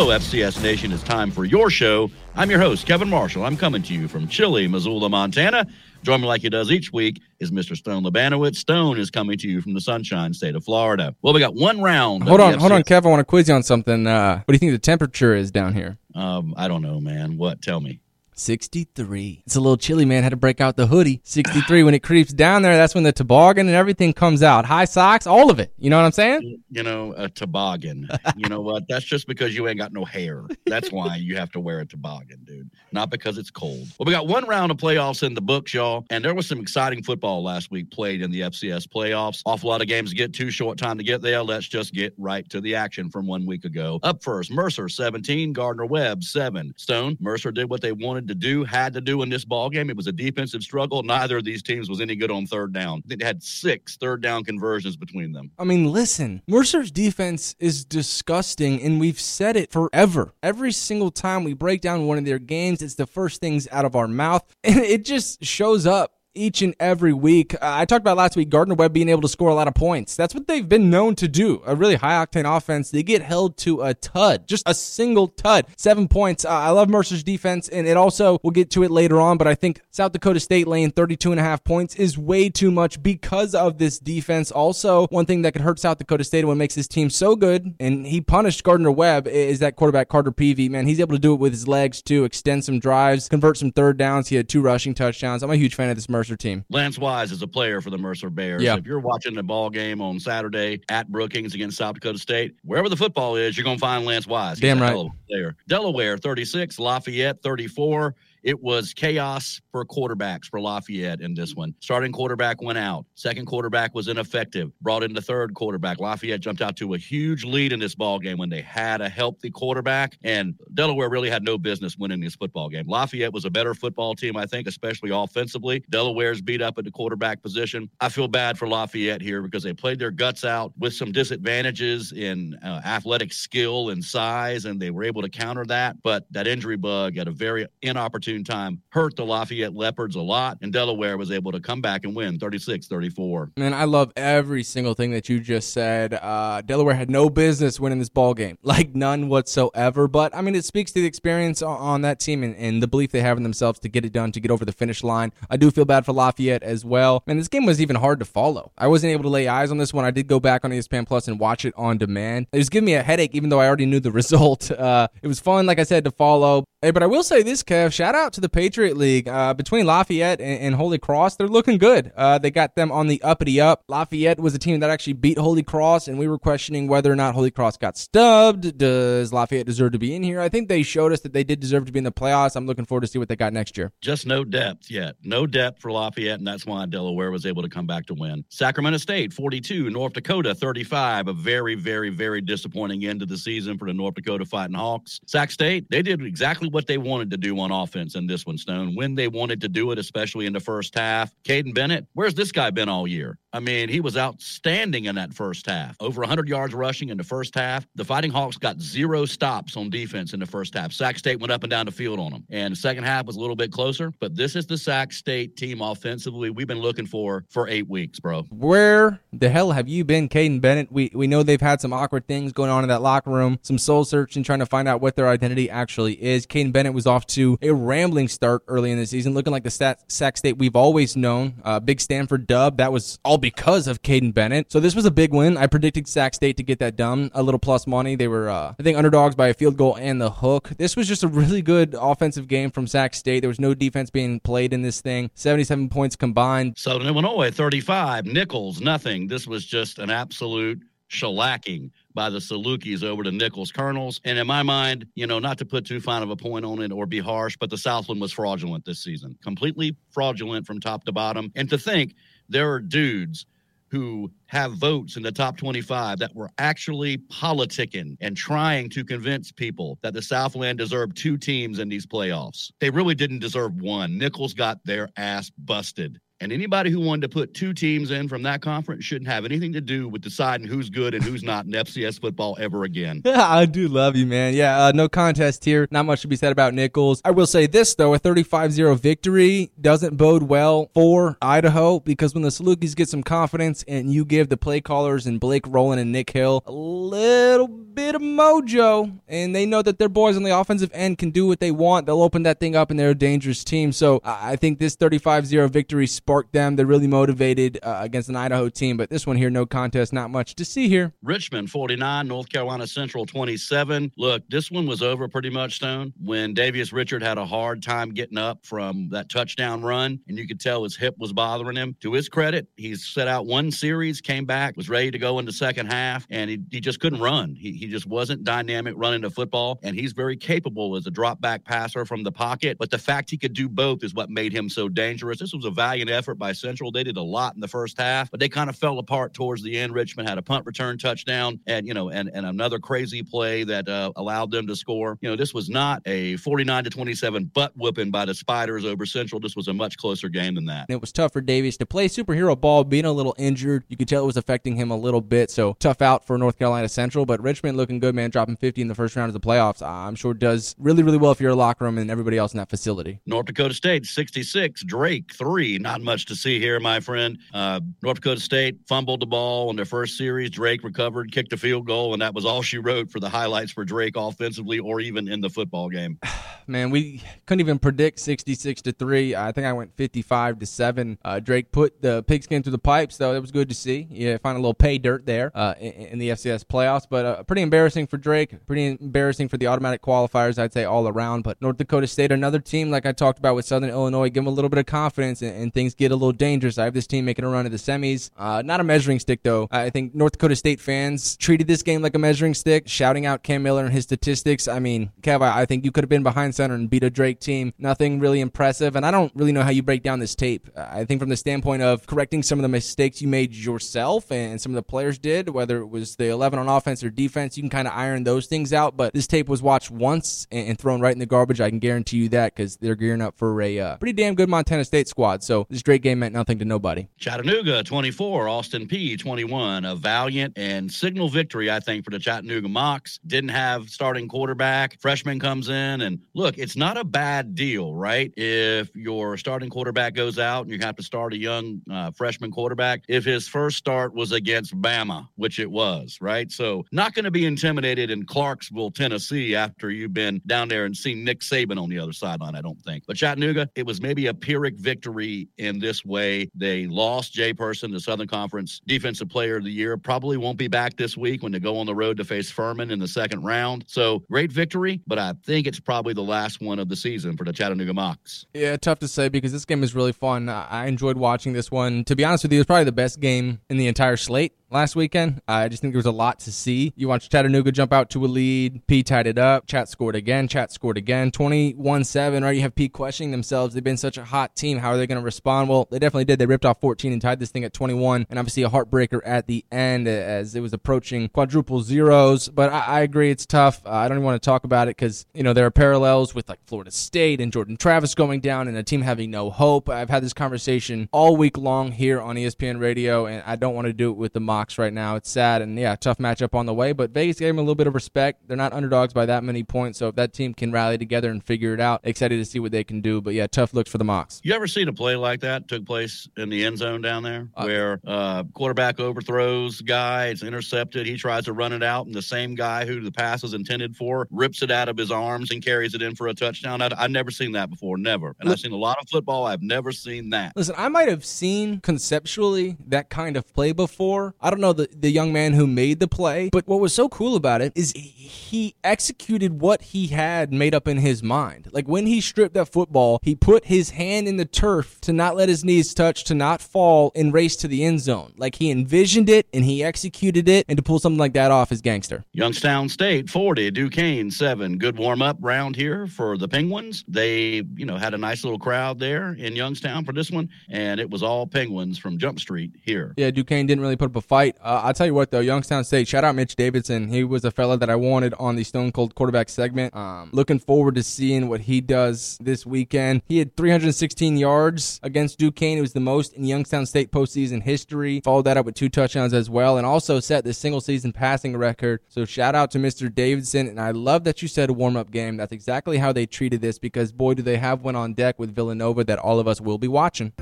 Hello, FCS Nation. It's time for your show. I'm your host, Kevin Marshall. I'm coming to you from chilly, Missoula, Montana. Join me like he does each week is Mr. Stone Labanowitz. Stone is coming to you from the sunshine state of Florida. Well, we got one round. Hold on, hold on, Kev. I want to quiz you on something. Uh, what do you think the temperature is down here? Um, I don't know, man. What? Tell me. 63. It's a little chilly, man. Had to break out the hoodie. 63. when it creeps down there, that's when the toboggan and everything comes out. High socks, all of it. You know what I'm saying? You know, a toboggan. you know what? That's just because you ain't got no hair. That's why you have to wear a toboggan, dude. Not because it's cold. Well, we got one round of playoffs in the books, y'all. And there was some exciting football last week played in the FCS playoffs. Awful lot of games to get too short time to get there. Let's just get right to the action from one week ago. Up first, Mercer 17, Gardner Webb 7. Stone, Mercer did what they wanted to do, had to do in this ball game. It was a defensive struggle. Neither of these teams was any good on third down. They had six third down conversions between them. I mean, listen, Mercer's defense is disgusting, and we've said it forever. Every single time we break down one of their games, it's the first things out of our mouth, and it just shows up each and every week. Uh, I talked about last week Gardner Webb being able to score a lot of points. That's what they've been known to do. A really high octane offense. They get held to a tud, just a single tud. Seven points. Uh, I love Mercer's defense, and it also, we'll get to it later on, but I think South Dakota State laying 32 and a half points is way too much because of this defense. Also, one thing that could hurt South Dakota State and what makes this team so good, and he punished Gardner Webb, is that quarterback Carter Peevy. Man, he's able to do it with his legs too, extend some drives, convert some third downs. He had two rushing touchdowns. I'm a huge fan of this Mercer Mercer team. Lance Wise is a player for the Mercer Bears. Yeah. If you're watching the ball game on Saturday at Brookings against South Dakota State, wherever the football is, you're going to find Lance Wise. He's Damn right. hell of a player. Delaware 36, Lafayette 34. It was chaos for quarterbacks for Lafayette in this one. Starting quarterback went out. Second quarterback was ineffective. Brought in the third quarterback. Lafayette jumped out to a huge lead in this ball game when they had a healthy quarterback, and Delaware really had no business winning this football game. Lafayette was a better football team, I think, especially offensively. Delaware's beat up at the quarterback position. I feel bad for Lafayette here because they played their guts out with some disadvantages in uh, athletic skill and size, and they were able to counter that. But that injury bug at a very inopportune time hurt the Lafayette Leopards a lot, and Delaware was able to come back and win 36 34. Man, I love every single thing that you just said. Uh, Delaware had no business winning this ball game, like none whatsoever. But I mean, it speaks to the experience on, that team and, and the belief they have in themselves to get it done, to get over the finish line. I do feel bad for Lafayette as well. Man, this game was even hard to follow. I wasn't able to lay eyes on this one. I did go back on ESPN Plus and watch it on demand. It was giving me a headache, even though I already knew the result. Uh, it was fun, like I said, to follow. Hey, but I will say this, Kev. Shout out to the Patriot League. Uh, between Lafayette and, and Holy Cross, they're looking good. Uh, they got them on the uppity up. Lafayette was a team that actually beat Holy Cross, and we were questioning whether or not Holy Cross got stubbed. Does Lafayette deserve to be in here? I think they showed us that they did deserve to be in the playoffs. I'm looking forward to see what they got next year. Just no depth yet. No depth for Lafayette, and that's why Delaware was able to come back to win. Sacramento State, 42. North Dakota, 35. A very, very, very disappointing end to the season for the North Dakota Fighting Hawks. Sac State, they did exactly what they wanted to do on offense in this one, Stone, when they wanted to do it, especially in the first half. Kaiden Bennett, where's this guy been all year? I mean, he was outstanding in that first half. Over 100 yards rushing in the first half. The Fighting Hawks got zero stops on defense in the first half. Sac State went up and down the field on them. And the second half was a little bit closer, but this is the Sac State team offensively we've been looking for for eight weeks, bro. Where the hell have you been, Kaiden Bennett? We we know they've had some awkward things going on in that locker room, some soul searching, trying to find out what their identity actually is. Kaiden Bennett was off to a rambling start early in the season, looking like the Sac State we've always known. Uh, big Stanford dub. That was all because of Kaiden Bennett. So this was a big win. I predicted Sac State to get that done. A little plus money. They were, uh, I think, underdogs by a field goal and the hook. This was just a really good offensive game from Sac State. There was no defense being played in this thing. 77 points combined. Southern Illinois, 35. Nicholls, nothing. This was just an absolute shellacking by the Salukis over to Nicholls Colonels. And in my mind, you know, not to put too fine of a point on it or be harsh, but the Southland was fraudulent this season. Completely fraudulent from top to bottom. And to think there are dudes who have votes in the top 25 that were actually politicking and trying to convince people that the Southland deserved two teams in these playoffs. They really didn't deserve one. Nicholls got their ass busted. And anybody who wanted to put two teams in from that conference shouldn't have anything to do with deciding who's good and who's not in FCS football ever again. I do love you, man. Yeah, uh, no contest here. Not much to be said about Nicholls. I will say this, though a 35 0 victory doesn't bode well for Idaho because when the Salukis get some confidence and you give the play callers and Blake Rowland and Nick Hill a little bit of mojo and they know that their boys on the offensive end can do what they want, they'll open that thing up and they're a dangerous team. So I think this 35 0 victory sparked them. They're really motivated uh, against an Idaho team, but this one here, no contest, not much to see here. Richmond 49, North Carolina Central 27. Look, this one was over pretty much, Stone, when Davius Richard had a hard time getting up from that touchdown run, and you could tell his hip was bothering him. To his credit, he set out one series, came back, was ready to go into second half, and he, he just couldn't run. He, he just wasn't dynamic running the football, and he's very capable as a drop back passer from the pocket. But the fact he could do both is what made him so dangerous. This was a valiant effort by Central. They did a lot in the first half, but they kind of fell apart towards the end. Richmond had a punt return touchdown, and you know, and and another crazy play that uh, allowed them to score. You know, this was not a 49 to 27 butt whooping by the Spiders over Central. This was a much closer game than that. It was tough for Davius to play superhero ball, being a little injured. You could tell it was affecting him a little bit. So tough out for North Carolina Central, but Richmond looking good, man, dropping 50 in the first round of the playoffs. I'm sure does really, really well if you're a locker room and everybody else in that facility. North Dakota State 66, Drake 3. Not much to see here, my friend. Uh, North Dakota State fumbled the ball in their first series. Drake recovered, kicked a field goal, and that was all she wrote for the highlights for Drake offensively or even in the football game. Man, we couldn't even predict 66 to 3. I think I went 55 to 7. Uh, Drake put the pigskin through the pipes, though. It was good to see. Yeah, find a little pay dirt there uh, in, in, the FCS playoffs, but uh, pretty embarrassing for Drake. Pretty embarrassing for the automatic qualifiers, I'd say, all around. But North Dakota State, another team, like I talked about with Southern Illinois, give them a little bit of confidence and, and things get a little dangerous. I have this team making a run to the semis. Uh, not a measuring stick, though. I think North Dakota State fans treated this game like a measuring stick, shouting out Cam Miller and his statistics. I mean, Kev, I, think you could have been behind center and beat a Drake team. Nothing really impressive. And I don't really know how you break down this tape. I think from the standpoint of correcting some of the mistakes you made yourself and some of the players did, whether it was the 11 on offense or defense, you can kind of iron those things out. But this tape was watched once and, and thrown right in the garbage. I can guarantee you that because they're gearing up for a uh, pretty damn good Montana State squad. So Drake game meant nothing to nobody. Chattanooga 24, Austin Peay 21. A valiant and signal victory, I think, for the Chattanooga Mocs. Didn't have starting quarterback. Freshman comes in, and look, it's not a bad deal, right? If your starting quarterback goes out and you have to start a young uh, freshman quarterback, if his first start was against Bama, which it was, right? So not going to be intimidated in Clarksville, Tennessee, after you've been down there and seen Nick Saban on the other sideline, I don't think. But Chattanooga, it was maybe a Pyrrhic victory in this way. They lost Jay Person, the Southern Conference Defensive Player of the Year. Probably won't be back this week when they go on the road to face Furman in the second round. So great victory, but I think it's probably the last one of the season for the Chattanooga Mocs. Yeah, tough to say because this game is really fun. I enjoyed watching this one. To be honest with you, it was probably the best game in the entire slate last weekend. I just think there was a lot to see. You watched Chattanooga jump out to a lead. Peay tied it up. Chat scored again. Chat scored again. 21 7, right? You have Peay questioning themselves. They've been such a hot team. How are they going to respond? Well, they definitely did. They ripped off 14 and tied this thing at 21. And obviously a heartbreaker at the end as it was approaching quadruple zeros. But I, I agree, it's tough. Uh, I don't even want to talk about it because, you know, there are parallels with like Florida State and Jordan Travis going down and a team having no hope. I've had this conversation all week long here on ESPN radio, and I don't want to do it with the Mocs right now. It's sad and yeah, tough matchup on the way. But Vegas gave them a little bit of respect. They're not underdogs by that many points, so if that team can rally together and figure it out, excited to see what they can do. But yeah, tough looks for the Mocs. You ever seen a play like that took place in the end zone down there, uh, where uh, quarterback overthrows guy, it's intercepted, he tries to run it out, and the same guy who the pass is intended for rips it out of his arms and carries it in for a touchdown. I, have never seen that before, never. And I've seen a lot of football. I've never seen that. Listen, I might have seen conceptually that kind of play before. I don't know the the young man who made the play. But what was so cool about it is he executed what he had made up in his mind. Like when he stripped that football, he put his hand in the turf to not let his knees touch, to not fall, and race to the end zone. Like he envisioned it and he executed it, and to pull something like that off is gangster. Youngstown State 40, Duquesne 7. Good warm up round here for the Penguins. They, you know, had a nice little crowd there in Youngstown for this one, and it was all Penguins from Jump Street here. Yeah, Duquesne didn't really put up a fight fight. Uh, I'll tell you what, though, Youngstown State, shout out Mitch Davidson. He was a fella that I wanted on the Stone Cold quarterback segment. Um, looking forward to seeing what he does this weekend. He had 316 yards against Duquesne. It was the most in Youngstown State postseason history. Followed that up with two touchdowns as well, and also set the single season passing record. So shout out to Mr. Davidson. And I love that you said a warm up game. That's exactly how they treated this because, boy, do they have one on deck with Villanova that all of us will be watching.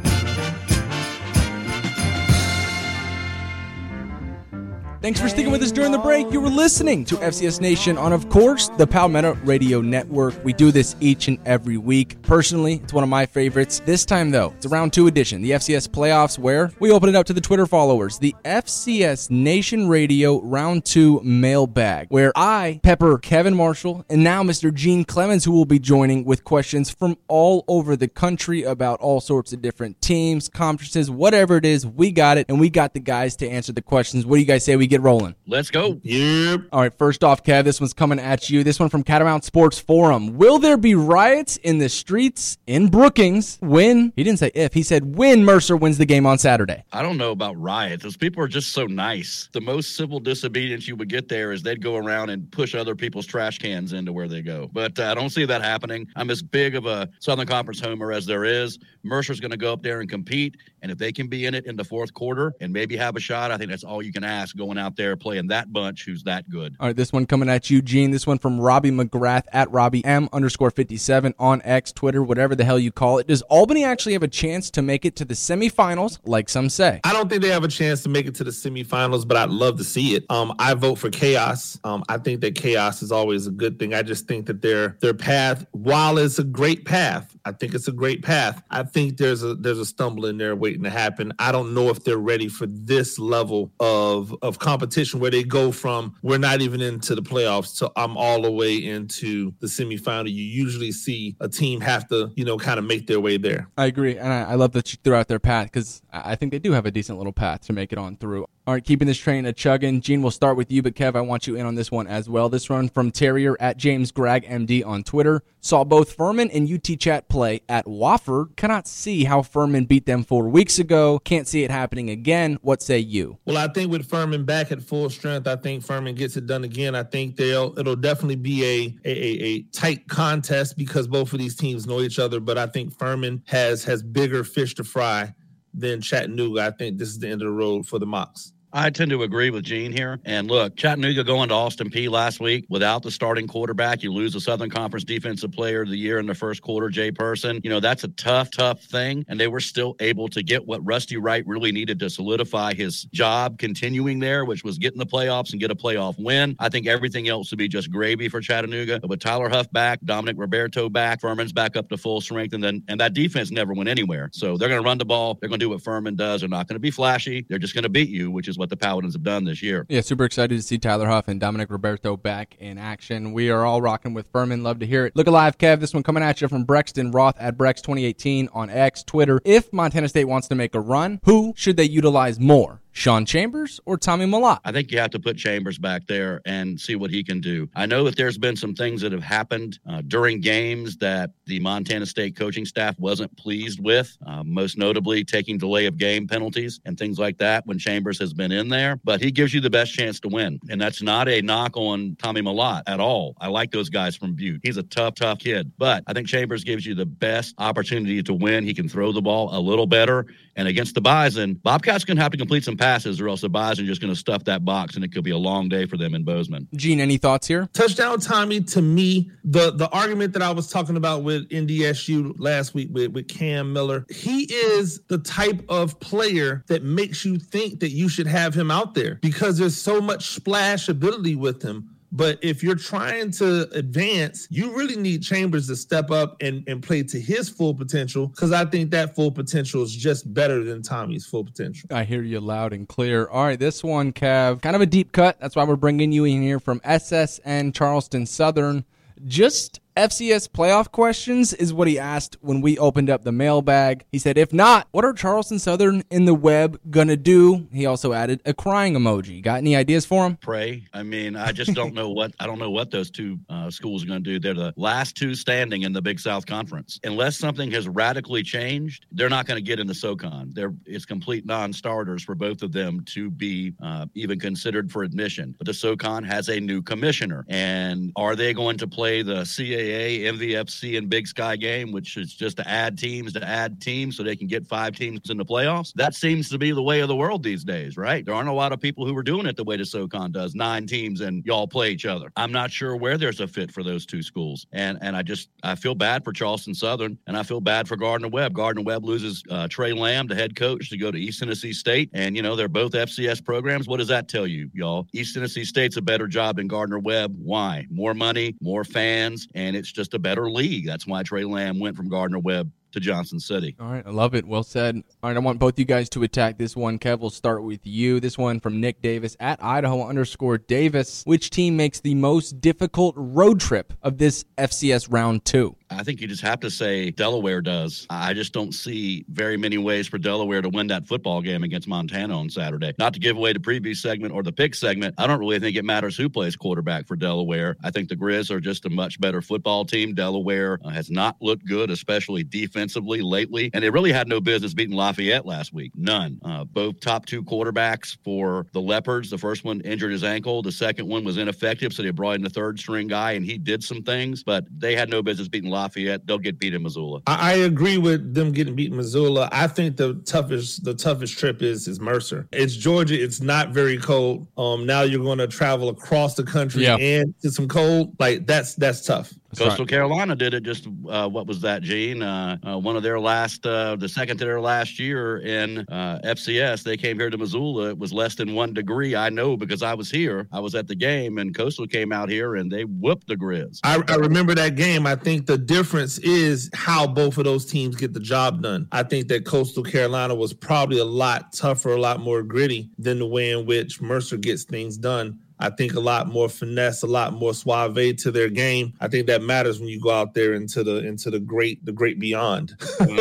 Thanks for sticking with us during the break. You were listening to FCS Nation on, of course, the Palmetto Radio Network. We do this each and every week. Personally, it's one of my favorites. This time, though, it's a round two edition, the FCS playoffs, where we open it up to the Twitter followers, the FCS Nation Radio round two mailbag, where I pepper Kevin Marshall and now Mr. Gene Clemens, who will be joining with questions from all over the country about all sorts of different teams, conferences, whatever it is. We got it, and we got the guys to answer the questions. What do you guys say we get rolling? Let's go. Yep. All right, first off, Kev, this one's coming at you. This one from Catamount Sports Forum. Will there be riots in the streets in Brookings when, he didn't say if, he said when Mercer wins the game on Saturday? I don't know about riots. Those people are just so nice. The most civil disobedience you would get there is they'd go around and push other people's trash cans into where they go. But uh, I don't see that happening. I'm as big of a Southern Conference homer as there is. Mercer's going to go up there and compete. And if they can be in it in the fourth quarter and maybe have a shot, I think that's all you can ask going out there playing that bunch who's that good. All right, this one coming at you, Gene. This one from Robbie McGrath at Robbie M underscore 57 on X, Twitter, whatever the hell you call it. Does Albany actually have a chance to make it to the semifinals, like some say? I don't think they have a chance to make it to the semifinals, but I'd love to see it. Um, I vote for chaos. Um, I think that chaos is always a good thing. I just think that their their path, while it's a great path, I think it's a great path. I think there's a there's a stumble in there waiting to happen. I don't know if they're ready for this level of of competition where they go from we're not even into the playoffs to I'm all the way into the semifinal. You usually see a team have to, you know, kind of make their way there. I agree, and I, I love that you threw out their path because I I think they do have a decent little path to make it on through. All right, keeping this train a chugging. Gene, we'll start with you, but Kev, I want you in on this one as well. This run from Terrier at James Grag MD on Twitter saw both Furman and UT Chat play at Wofford. Cannot see how Furman beat them four weeks ago. Can't see it happening again. What say you? Well, I think with Furman back at full strength, I think Furman gets it done again. I think they'll it'll definitely be a a, a, a tight contest because both of these teams know each other. But I think Furman has has bigger fish to fry than Chattanooga. I think this is the end of the road for the Mocs. I tend to agree with Gene here. And look, Chattanooga going to Austin Peay last week without the starting quarterback. You lose the Southern Conference Defensive Player of the Year in the first quarter, Jay Person. You know, that's a tough, tough thing. And they were still able to get what Rusty Wright really needed to solidify his job continuing there, which was getting the playoffs and get a playoff win. I think everything else would be just gravy for Chattanooga. But with Tyler Huff back, Dominic Roberto back, Furman's back up to full strength, and then and that defense never went anywhere. So they're going to run the ball. They're going to do what Furman does. They're not going to be flashy. They're just going to beat you, which is what the Paladins have done this year. Yeah, super excited to see Tyler Huff and Dominic Roberto back in action. We are all rocking with Furman. Love to hear it. Look alive, Kev. This one coming at you from Brexton Roth at Brex2018 on X, Twitter. If Montana State wants to make a run, who should they utilize more? Sean Chambers or Tommy Mellott? I think you have to put Chambers back there and see what he can do. I know that there's been some things that have happened uh, during games that the Montana State coaching staff wasn't pleased with, uh, most notably taking delay of game penalties and things like that when Chambers has been in there. But he gives you the best chance to win. And that's not a knock on Tommy Mellott at all. I like those guys from Butte. He's a tough, tough kid. But I think Chambers gives you the best opportunity to win. He can throw the ball a little better. And against the Bison, Bobcats can have to complete some passes or else the Bison just going to stuff that box and it could be a long day for them in Bozeman. Gene, any thoughts here? Touchdown Tommy, to me, the the argument that I was talking about with NDSU last week with, with Cam Miller, he is the type of player that makes you think that you should have him out there because there's so much splash ability with him. But if you're trying to advance, you really need Chambers to step up and, and play to his full potential because I think that full potential is just better than Tommy's full potential. I hear you loud and clear. All right, this one, Cav, kind of a deep cut. That's why we're bringing you in here from SSN Charleston Southern. Just FCS playoff questions is what he asked when we opened up the mailbag. He said, if not, what are Charleston Southern in the web gonna do? He also added a crying emoji. Got any ideas for him? Pray. I mean, I just don't know what I don't know what those two uh, schools are to do. They're the last two standing in the Big South Conference. Unless something has radically changed, they're not to get in the SoCon. They're it's complete non-starters for both of them to be uh, even considered for admission. But the SoCon has a new commissioner, and are they going to play the CAA, MVFC, and Big Sky game, which is just to add teams to add teams so they can get five teams in the playoffs? That seems to be the way of the world these days, right? There aren't a lot of people who are doing it the way the SoCon does, nine teams and y'all play each other. I'm not sure where there's a fit for those two schools, and and I just I feel bad for Charleston Southern, and I feel bad for Gardner Webb. Gardner Webb loses uh, Tre Lamb, the head coach, to go to East Tennessee State, and you know they're both FCS programs. What does that tell you, y'all? East Tennessee State's a better job than Gardner Webb. Why? More money, more fans, and it's just a better league. That's why Tre Lamb went from Gardner Webb to Johnson City. All right, I love it. Well said. All right, I want both you guys to attack this one. Kev, we'll start with you. This one from Nick Davis at Idaho underscore Davis. Which team makes the most difficult road trip of this FCS round two? I think you just have to say Delaware does. I just don't see very many ways for Delaware to win that football game against Montana on Saturday. Not to give away the preview segment or the pick segment, I don't really think it matters who plays quarterback for Delaware. I think the Grizz are just a much better football team. Delaware uh, has not looked good, especially defensively lately, and they really had no business beating Lafayette last week. None. Uh, both top two quarterbacks for the Leopards. The first one injured his ankle. The second one was ineffective, so they brought in the third string guy, and he did some things, but they had no business beating Lafayette. They'll get beat in Missoula. I, I agree with them getting beat in Missoula. I think the toughest the toughest trip is is Mercer. It's Georgia. It's not very cold. Um, now you're going to travel across the country Yeah. and to some cold. Like that's that's tough. Coastal right. Carolina did it just uh, what was that, Gene? Uh, uh, one of their last, uh, the second to their last year in uh, FCS. They came here to Missoula. It was less than one degree. I know because I was here. I was at the game, and Coastal came out here and they whooped the Grizz. I, I remember that game. I think the difference is how both of those teams get the job done. I think that Coastal Carolina was probably a lot tougher, a lot more gritty than the way in which Mercer gets things done. I think a lot more finesse, a lot more suave to their game. I think that matters when you go out there into the into the great the great beyond.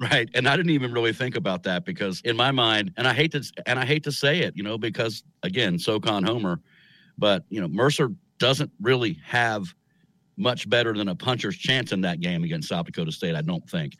Right. And I didn't even really think about that because in my mind, and I hate to and I hate to say it, you know, because again, SoCon Homer, but you know, Mercer doesn't really have much better than a puncher's chance in that game against South Dakota State, I don't think.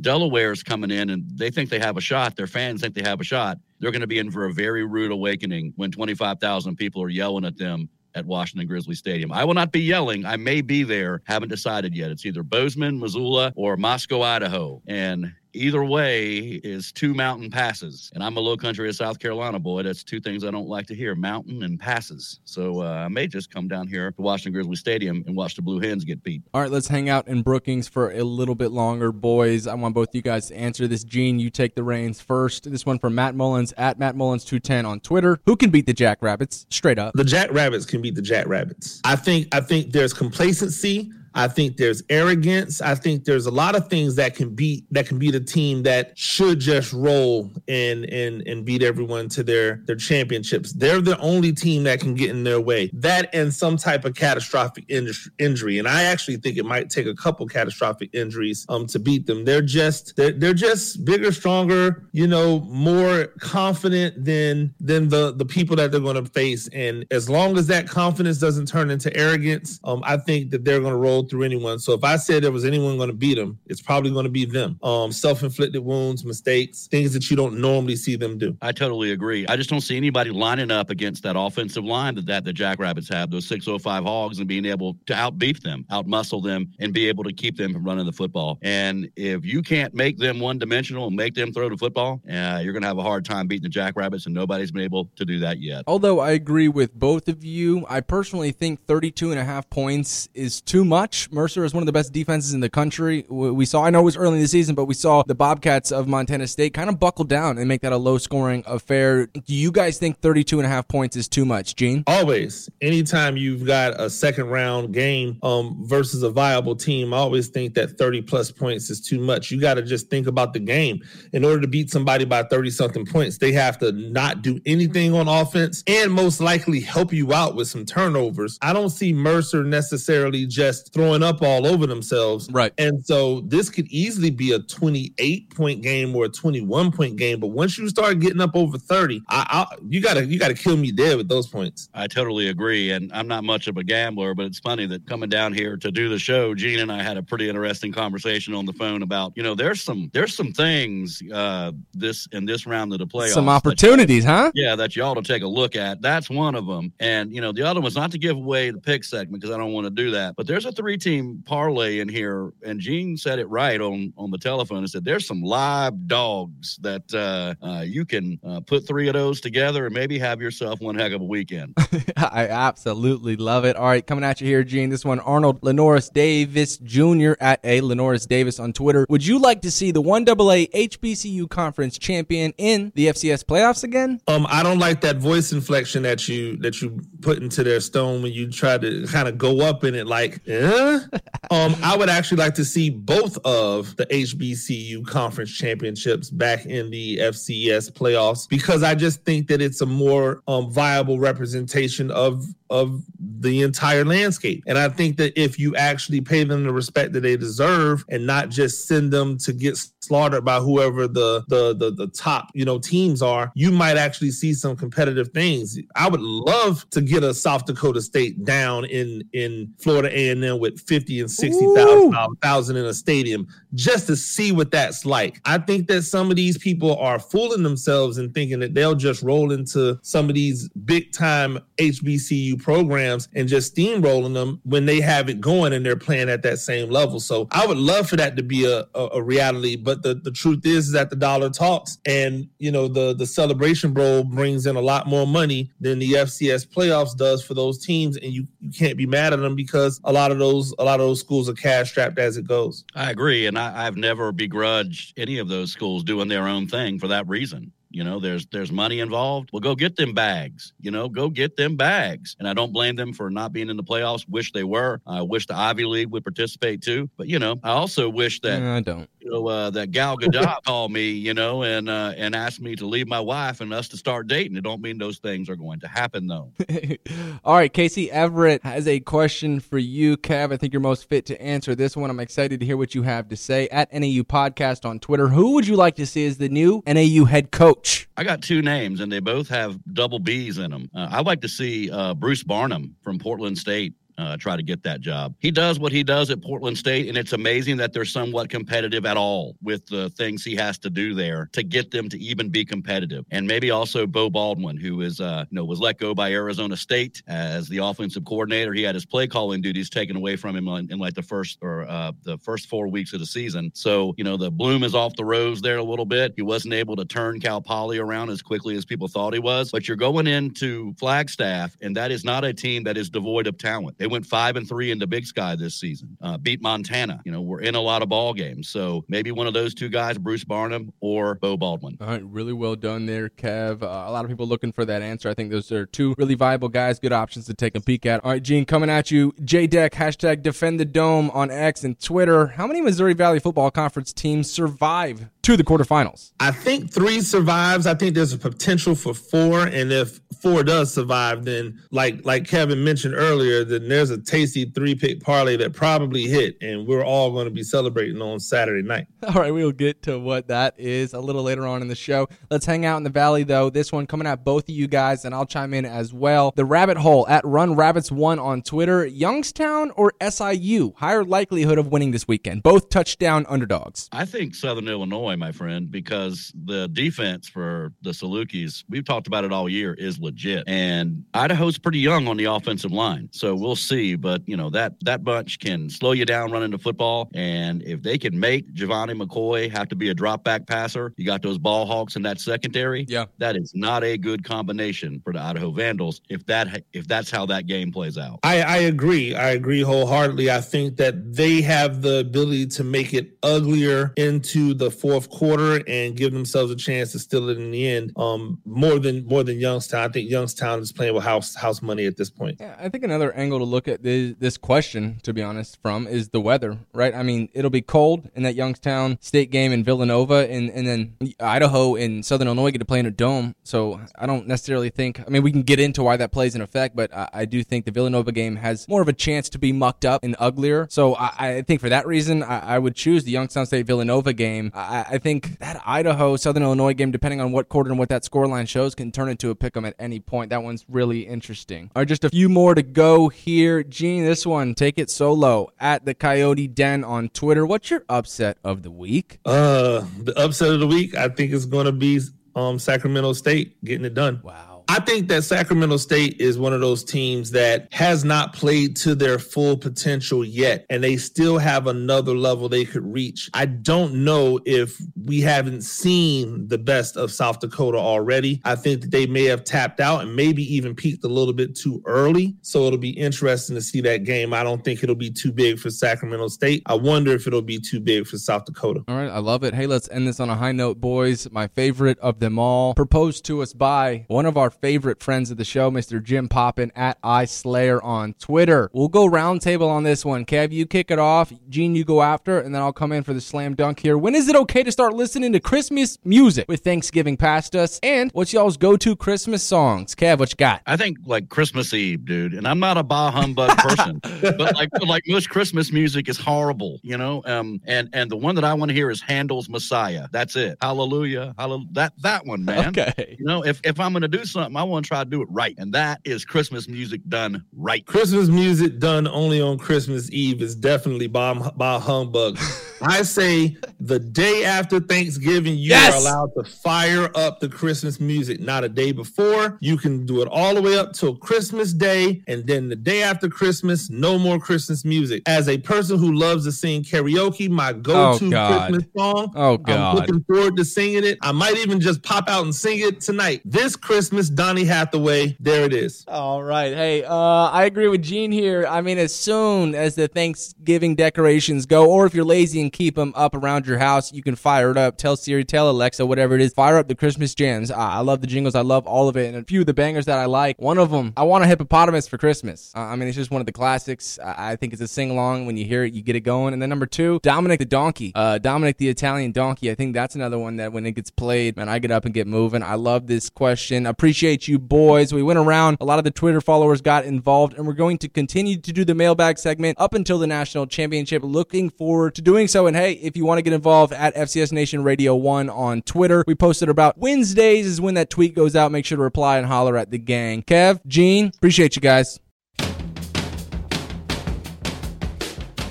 Delaware's coming in and they think they have a shot. Their fans think they have a shot. They're going to be in for a very rude awakening when 25,000 people are yelling at them at Washington Grizzly Stadium. I will not be yelling. I may be there. Haven't decided yet. It's either Bozeman, Missoula, or Moscow, Idaho. And either way is two mountain passes. And I'm a low country of South Carolina boy. That's two things I don't like to hear mountain and passes. So uh, I may just come down here to Washington Grizzly Stadium and watch the Blue Hens get beat. All right, let's hang out in Brookings for a little bit longer, boys. I want both you guys to answer this. Gene, you take the reins first. This one from Matt Mullins at Matt Mullins210 on Twitter. Who can beat the Jackrabbits? Straight up. the Jackrabbits can beat the Jackrabbits. I think I think there's complacency. I think there's arrogance. I think there's a lot of things that can beat that can beat a team that should just roll and and and beat everyone to their their championships. They're the only team that can get in their way. That and some type of catastrophic inj- injury. And I actually think it might take a couple catastrophic injuries um to beat them. They're just they're, they're just bigger, stronger, you know, more confident than than the the people that they're going to face. And as long as that confidence doesn't turn into arrogance, um, I think that they're going to roll through anyone. So if I said there was anyone going to beat them, it's probably going to be them. Um, self-inflicted wounds, mistakes, things that you don't normally see them do. I totally agree. I just don't see anybody lining up against that offensive line that, that the Jackrabbits have, those 605 Hogs, and being able to outbeat them, outmuscle them, and be able to keep them from running the football. And if you can't make them one dimensional and make them throw the football, uh, you're going to have a hard time beating the Jackrabbits, and nobody's been able to do that yet. Although I agree with both of you, I personally think 32 and a half points is too much. Mercer is one of the best defenses in the country. We we saw, I know it was early in the season, but we saw the Bobcats of Montana State kind of buckle down and make that a low scoring affair. Do you guys think 32 and a half points is too much, Gene? Always, anytime you've got a second round game um, versus a viable team, I always think that 30 plus points is too much. You got to just think about the game. In order to beat somebody by 30 something points, they have to not do anything on offense and most likely help you out with some turnovers. I don't see Mercer necessarily just throwing throwing up all over themselves. Right. And so this could easily be a 28 point game or a 21 point game. But once you start getting up over 30, I, I you gotta you gotta kill me dead with those points. I totally agree. And I'm not much of a gambler, but it's funny that coming down here to do the show, Gene and I had a pretty interesting conversation on the phone about, you know, there's some there's some things uh this in this round of the playoffs. Some opportunities, huh? Yeah, that you ought to take a look at. That's one of them. And you know, the other one's not to give away the pick segment because I don't want to do that. But there's a three team parlay in here, and Gene said it right on on the telephone and said there's some live dogs that uh, uh, you can uh, put three of those together and maybe have yourself one heck of a weekend. I absolutely love it. All right, coming at you here, Gene. This one, Arnold Lenoris Davis Jr. at a Lenoris Davis on Twitter. Would you like to see the one AA HBCU conference champion in the FCS playoffs again? Um, I don't like that voice inflection that you that you put into their stone when you try to kind of go up in it like, eh? um, I would actually like to see both of the HBCU conference championships back in the FCS playoffs because I just think that it's a more um, viable representation of of the entire landscape. And I think that if you actually pay them the respect that they deserve and not just send them to get slaughtered by whoever the the the, the top you know teams are, you might actually see some competitive things. I would love to get a South Dakota State down in in Florida A and M with fifty and sixty thousand thousand in a stadium just to see what that's like. I think that some of these people are fooling themselves and thinking that they'll just roll into some of these big time HBCU programs and just steamrolling them when they have it going and they're playing at that same level. So I would love for that to be a, a, a reality, but the, the truth is, is that the dollar talks and you know the the celebration bowl brings in a lot more money than the FCS playoffs does for those teams, and you, you can't be mad at them because a lot of those a lot of those schools are cash strapped as it goes. I agree, and I, I've never begrudged any of those schools doing their own thing for that reason. You know, there's there's money involved. Well, go get them bags. You know, go get them bags. And I don't blame them for not being in the playoffs. Wish they were. I wish the Ivy League would participate too. But you know, I also wish that I don't. Know, uh, that Gal Gadot called me. You know, and uh, and asked me to leave my wife and us to start dating. It don't mean those things are going to happen though. All right, Casey Everett has a question for you, Kev. I think you're most fit to answer this one. I'm excited to hear what you have to say at NAU Podcast on Twitter. Who would you like to see as the new NAU head coach? I got two names, and they both have double B's in them. Uh, I'd like to see uh, Bruce Barnum from Portland State uh, try to get that job. He does what he does at Portland State, and it's amazing that they're somewhat competitive at all with the things he has to do there to get them to even be competitive. And maybe also Beau Baldwin, who is uh, you know was let go by Arizona State as the offensive coordinator. He had his play calling duties taken away from him in, in like the first or uh, the first four weeks of the season. So you know the bloom is off the rose there a little bit. He wasn't able to turn Cal Poly around as quickly as people thought he was. But you're going into Flagstaff, and that is not a team that is devoid of talent. They went five and three in the Big Sky this season. Uh, beat Montana. You know, we're in a lot of ball games. So maybe one of those two guys, Bruce Barnum or Beau Baldwin. All right, really well done there, Kev. Uh, a lot of people looking for that answer. I think those are two really viable guys, good options to take a peek at. All right, Gene, coming at you. JDeck, hashtag defend the dome on X and Twitter. How many Missouri Valley Football Conference teams survive to the quarterfinals? I think three survives. I think there's a potential for four. And if four does survive, then like like Kevin mentioned earlier, then there's a tasty three pick parlay that probably hit, and we're all going to be celebrating on Saturday night. All right, we'll get to what that is a little later on in the show. Let's hang out in the valley though. This one coming at both of you guys, and I'll chime in as well. The rabbit hole at Run Rabbits One on Twitter. Youngstown or SIU? Higher likelihood of winning this weekend. Both touchdown underdogs. I think Southern Illinois, my friend, because the defense for the Salukis, we've talked about it all year, is legit, and Idaho's pretty young on the offensive line, so we'll see. But you know that that bunch can slow you down running the football, and if they can make Gevani McCoy have to be a drop back passer, you got those ball hawks in that secondary. Yeah, that is not a good combination for the Idaho Vandals. If that if that's how that game plays out, I, I agree. I agree wholeheartedly. I think that they have the ability to make it uglier into the fourth quarter and give themselves a chance to steal it in the end. Um, more than more than Youngstown. I think Youngstown is playing with house house money at this point. Yeah, I think another angle to look at this, this question, to be honest, from is the weather, right? I mean, it'll be cold in that Youngstown State game in Villanova, and, and then Idaho and Southern Illinois get to play in a dome. So I don't necessarily think, I mean, we can get into why that plays in effect, but I, I do think the Villanova game has more of a chance to be mucked up and uglier. So I, I think for that reason, I, I, would choose the Youngstown State Villanova game. I, I think that Idaho Southern Illinois game, depending on what quarter and what that scoreline shows, can turn into a pick 'em at any point. That one's really interesting. All right, just a few more to go here. Gene, this one, take it solo at the Coyote Den on Twitter. What's your upset of the week? Uh, the upset of the week, I think is going to be um Sacramento State getting it done. Wow. I think that Sacramento State is one of those teams that has not played to their full potential yet, and they still have another level they could reach. I don't know if we haven't seen the best of South Dakota already. I think that they may have tapped out and maybe even peaked a little bit too early. So it'll be interesting to see that game. I don't think it'll be too big for Sacramento State. I wonder if it'll be too big for South Dakota. All right, I love it. Hey, let's end this on a high note, boys. My favorite of them all, proposed to us by one of our favorite friends of the show, Mr. Jim Poppin at iSlayer on Twitter. We'll go roundtable on this one. Kev, you kick it off. Gene, you go after, and then I'll come in for the slam dunk here. When is it okay to start listening to Christmas music with Thanksgiving past us? And what's y'all's go-to Christmas songs? Kev, what you got? I think like Christmas Eve, dude. And I'm not a bah humbug person, but like like most Christmas music is horrible, you know. Um, and and the one that I want to hear is Handel's Messiah. That's it. Hallelujah, hallelujah. That that one, man. Okay. You know, if if I'm gonna do something, I want to try to do it right. And that is Christmas music done right. Christmas music done only on Christmas Eve is definitely by, by humbug. I say the day after Thanksgiving, you yes! are allowed to fire up the Christmas music, not a day before. You can do it all the way up till Christmas Day. And then the day after Christmas, no more Christmas music. As a person who loves to sing karaoke, my go to oh, Christmas song, oh, God. I'm looking forward to singing it. I might even just pop out and sing it tonight. This Christmas, Donny Hathaway, there it is. All right. Hey, uh, I agree with Gene here. I mean, as soon as the Thanksgiving decorations go, or if you're lazy and keep them up around your house. You can fire it up. Tell Siri, tell Alexa, whatever it is. Fire up the Christmas jams. I love the jingles. I love all of it. And a few of the bangers that I like. One of them, I want a hippopotamus for Christmas. Uh, I mean, it's just one of the classics. I, I think it's a sing along. When you hear it, you get it going. And then number two, Dominic the donkey. Uh, Dominic the Italian donkey. I think that's another one that when it gets played, man, I get up and get moving. I love this question. Appreciate you boys. We went around. A lot of the Twitter followers got involved, and we're going to continue to do the mailbag segment up until the national championship. Looking forward to doing so. And hey, if you want to get involved at FCS Nation Radio 1 on Twitter, we posted about Wednesdays is when that tweet goes out. Make sure to reply and holler at the gang. Kev, Gene, appreciate you guys.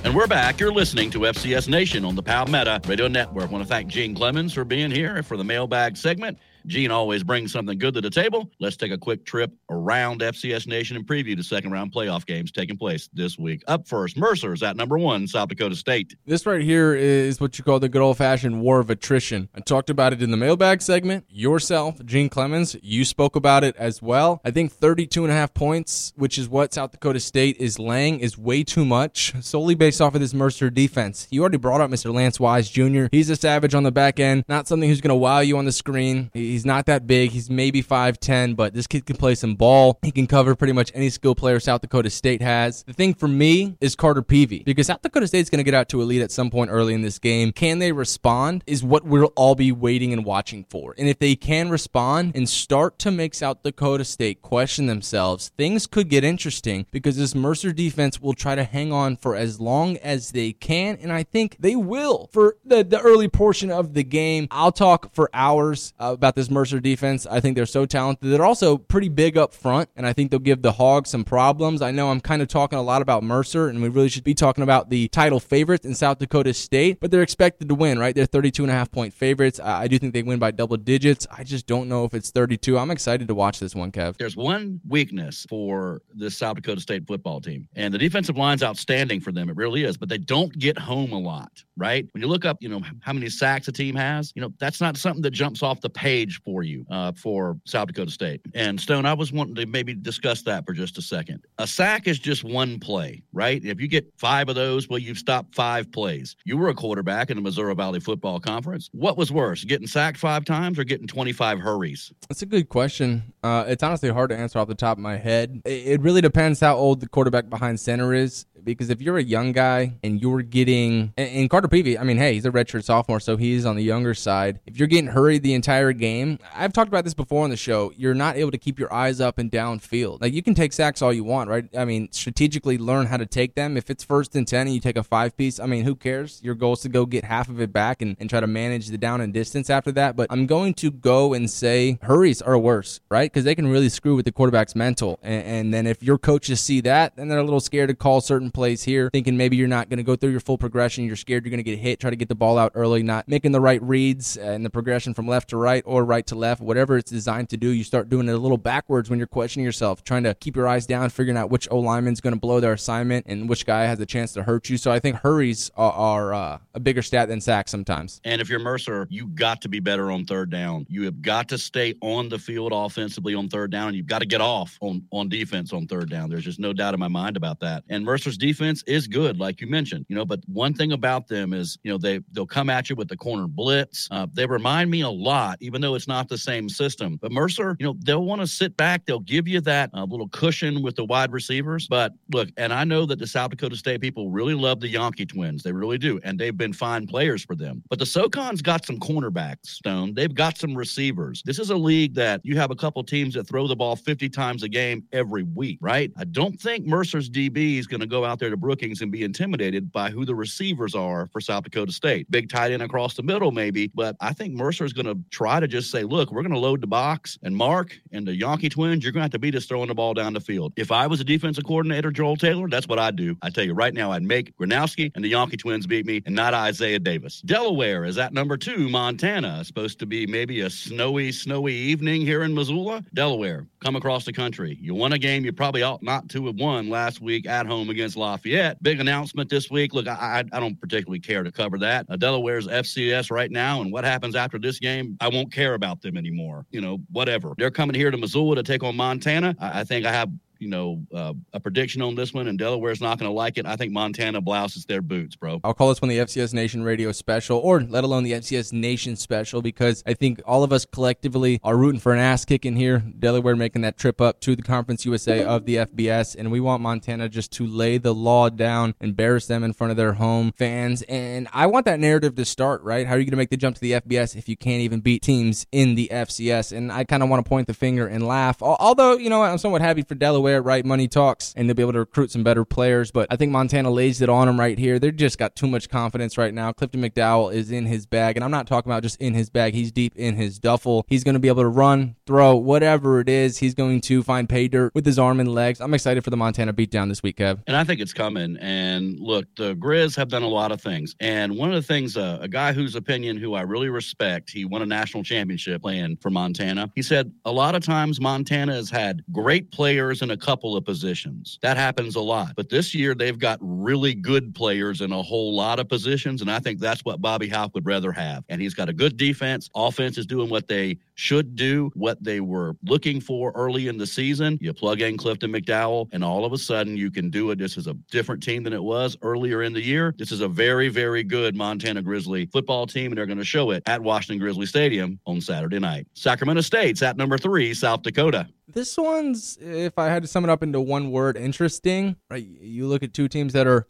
And we're back. You're listening to FCS Nation on the Palmetto Radio Network. I want to thank Gene Clemens for being here for the mailbag segment. Gene always brings something good to the table. Let's take a quick trip around FCS Nation and preview the second round playoff games taking place this week. Up first, Mercer's at number one, South Dakota State. This right here is what you call the good old fashioned war of attrition. I talked about it in the mailbag segment. Yourself, Gene Clemens, you spoke about it as well. I think 32 and a half points, which is what South Dakota State is laying, is way too much solely based off of this Mercer defense. You already brought up Mr. Lance Wise Jr. He's a savage on the back end, not something who's going to wow you on the screen. He He's not that big. He's maybe 5'10, but this kid can play some ball. He can cover pretty much any skill player South Dakota State has. The thing for me is Carter Peevy because South Dakota State's going to get out to a lead at some point early in this game. Can they respond is what we'll all be waiting and watching for. And if they can respond and start to make South Dakota State question themselves, things could get interesting because this Mercer defense will try to hang on for as long as they can. And I think they will for the, the early portion of the game. I'll talk for hours uh, about this Mercer defense. I think they're so talented. They're also pretty big up front, and I think they'll give the Hogs some problems. I know I'm kind of talking a lot about Mercer, and we really should be talking about the title favorites in South Dakota State, but they're expected to win, right? They're 32 and a half point favorites. I do think they win by double digits. I just don't know if it's 32. I'm excited to watch this one, Kev. There's one weakness for this South Dakota State football team, and the defensive line's outstanding for them. It really is, but they don't get home a lot right? When you look up, you know, how many sacks a team has, you know, that's not something that jumps off the page for you uh, for South Dakota State. And Stone, I was wanting to maybe discuss that for just a second. A sack is just one play, right? If you get five of those, well, you've stopped five plays. You were a quarterback in the Missouri Valley Football Conference. What was worse, getting sacked five times or getting 25 hurries? That's a good question. Uh, it's honestly hard to answer off the top of my head. It really depends how old the quarterback behind center is because if you're a young guy and you're getting and Carter Peevy, I mean, hey, he's a redshirt sophomore, so he's on the younger side. If you're getting hurried the entire game, I've talked about this before on the show. You're not able to keep your eyes up and downfield. Like you can take sacks all you want, right? I mean, strategically learn how to take them. If it's first and ten and you take a five piece, I mean, who cares? Your goal is to go get half of it back and, and try to manage the down and distance after that. But I'm going to go and say hurries are worse, right? Because they can really screw with the quarterback's mental. And, and then if your coaches see that, then they're a little scared to call certain plays here, thinking maybe you're not going to go through your full progression. You're scared you're going to get hit, try to get the ball out early, not making the right reads and the progression from left to right or right to left, whatever it's designed to do. You start doing it a little backwards when you're questioning yourself, trying to keep your eyes down, figuring out which O lineman's going to blow their assignment and which guy has a chance to hurt you. So I think hurries are, are uh, a bigger stat than sacks sometimes. And if you're Mercer, you got to be better on third down. You have got to stay on the field offensively on third down, and you've got to get off on on defense on third down. There's just no doubt in my mind about that. And Mercer's defense is good, like you mentioned, you know. But one thing about them is, you know, they they'll come at you with the corner blitz. Uh, they remind me a lot, even though it's not the same system. But Mercer, you know, they'll want to sit back. They'll give you that uh, little cushion with the wide receivers. But look, and I know that the South Dakota State people really love the Janke twins. They really do, and they've been fine players for them. But the SoCon's got some cornerbacks. Stone. They've got some receivers. This is a league that you have a couple teams that throw the ball 50 times a game every week, right? I don't think Mercer's DB is going to go out there to Brookings and be intimidated by who the receivers are for South Dakota State. Big tight end across the middle, maybe, but I think Mercer is going to try to just say, look, we're going to load the box and Mark and the Janke twins, you're going to have to beat us throwing the ball down the field. If I was a defensive coordinator, Joel Taylor, that's what I'd do. I tell you right now, I'd make Gronowski and the Janke twins beat me and not Isaiah Davis. Delaware is at number two. Montana supposed to be maybe a snowy, snowy evening here in Missoula. Delaware, come across the country. You won a game you probably ought not to have won last week at home against Lafayette. Big announcement this week. Look, I, I don't particularly care to cover that. Uh, Delaware's FCS right now, and what happens after this game, I won't care about them anymore. You know, whatever. They're coming here to Missoula to take on Montana. I, I think I have you know, uh, a prediction on this one, and Delaware's not going to like it. I think Montana blouses their boots, bro. I'll call this one the FCS Nation Radio Special, or let alone the FCS Nation Special, because I think all of us collectively are rooting for an ass kicking here. Delaware making that trip up to the Conference USA of the FBS, and we want Montana just to lay the law down, embarrass them in front of their home fans. And I want that narrative to start, right? How are you going to make the jump to the FBS if you can't even beat teams in the FCS? And I kind of want to point the finger and laugh. Although, you know, I'm somewhat happy for Delaware right? Money talks, and they'll be able to recruit some better players. But I think Montana lays it on them right here. They've just got too much confidence right now. Clifton McDowell is in his bag, and I'm not talking about just in his bag. He's deep in his duffel. He's going to be able to run, throw, whatever it is. He's going to find pay dirt with his arm and legs. I'm excited for the Montana beatdown this week, Kev. And I think it's coming. And look, the Grizz have done a lot of things. And one of the things, uh, a guy whose opinion who I really respect, he won a national championship playing for Montana. He said a lot of times Montana has had great players in a couple of positions. That happens a lot. But this year they've got really good players in a whole lot of positions. And I think that's what Bobby Hauck would rather have. And he's got a good defense. Offense is doing what they should do, what they were looking for early in the season. You plug in Clifton McDowell, and all of a sudden you can do it. This is a different team than it was earlier in the year. This is a very, very good Montana Grizzly football team, and they're going to show it at Washington Grizzly Stadium on Saturday night. Sacramento State's at number three, South Dakota. This one's, if I had to sum it up into one word, interesting. Right? You look at two teams that are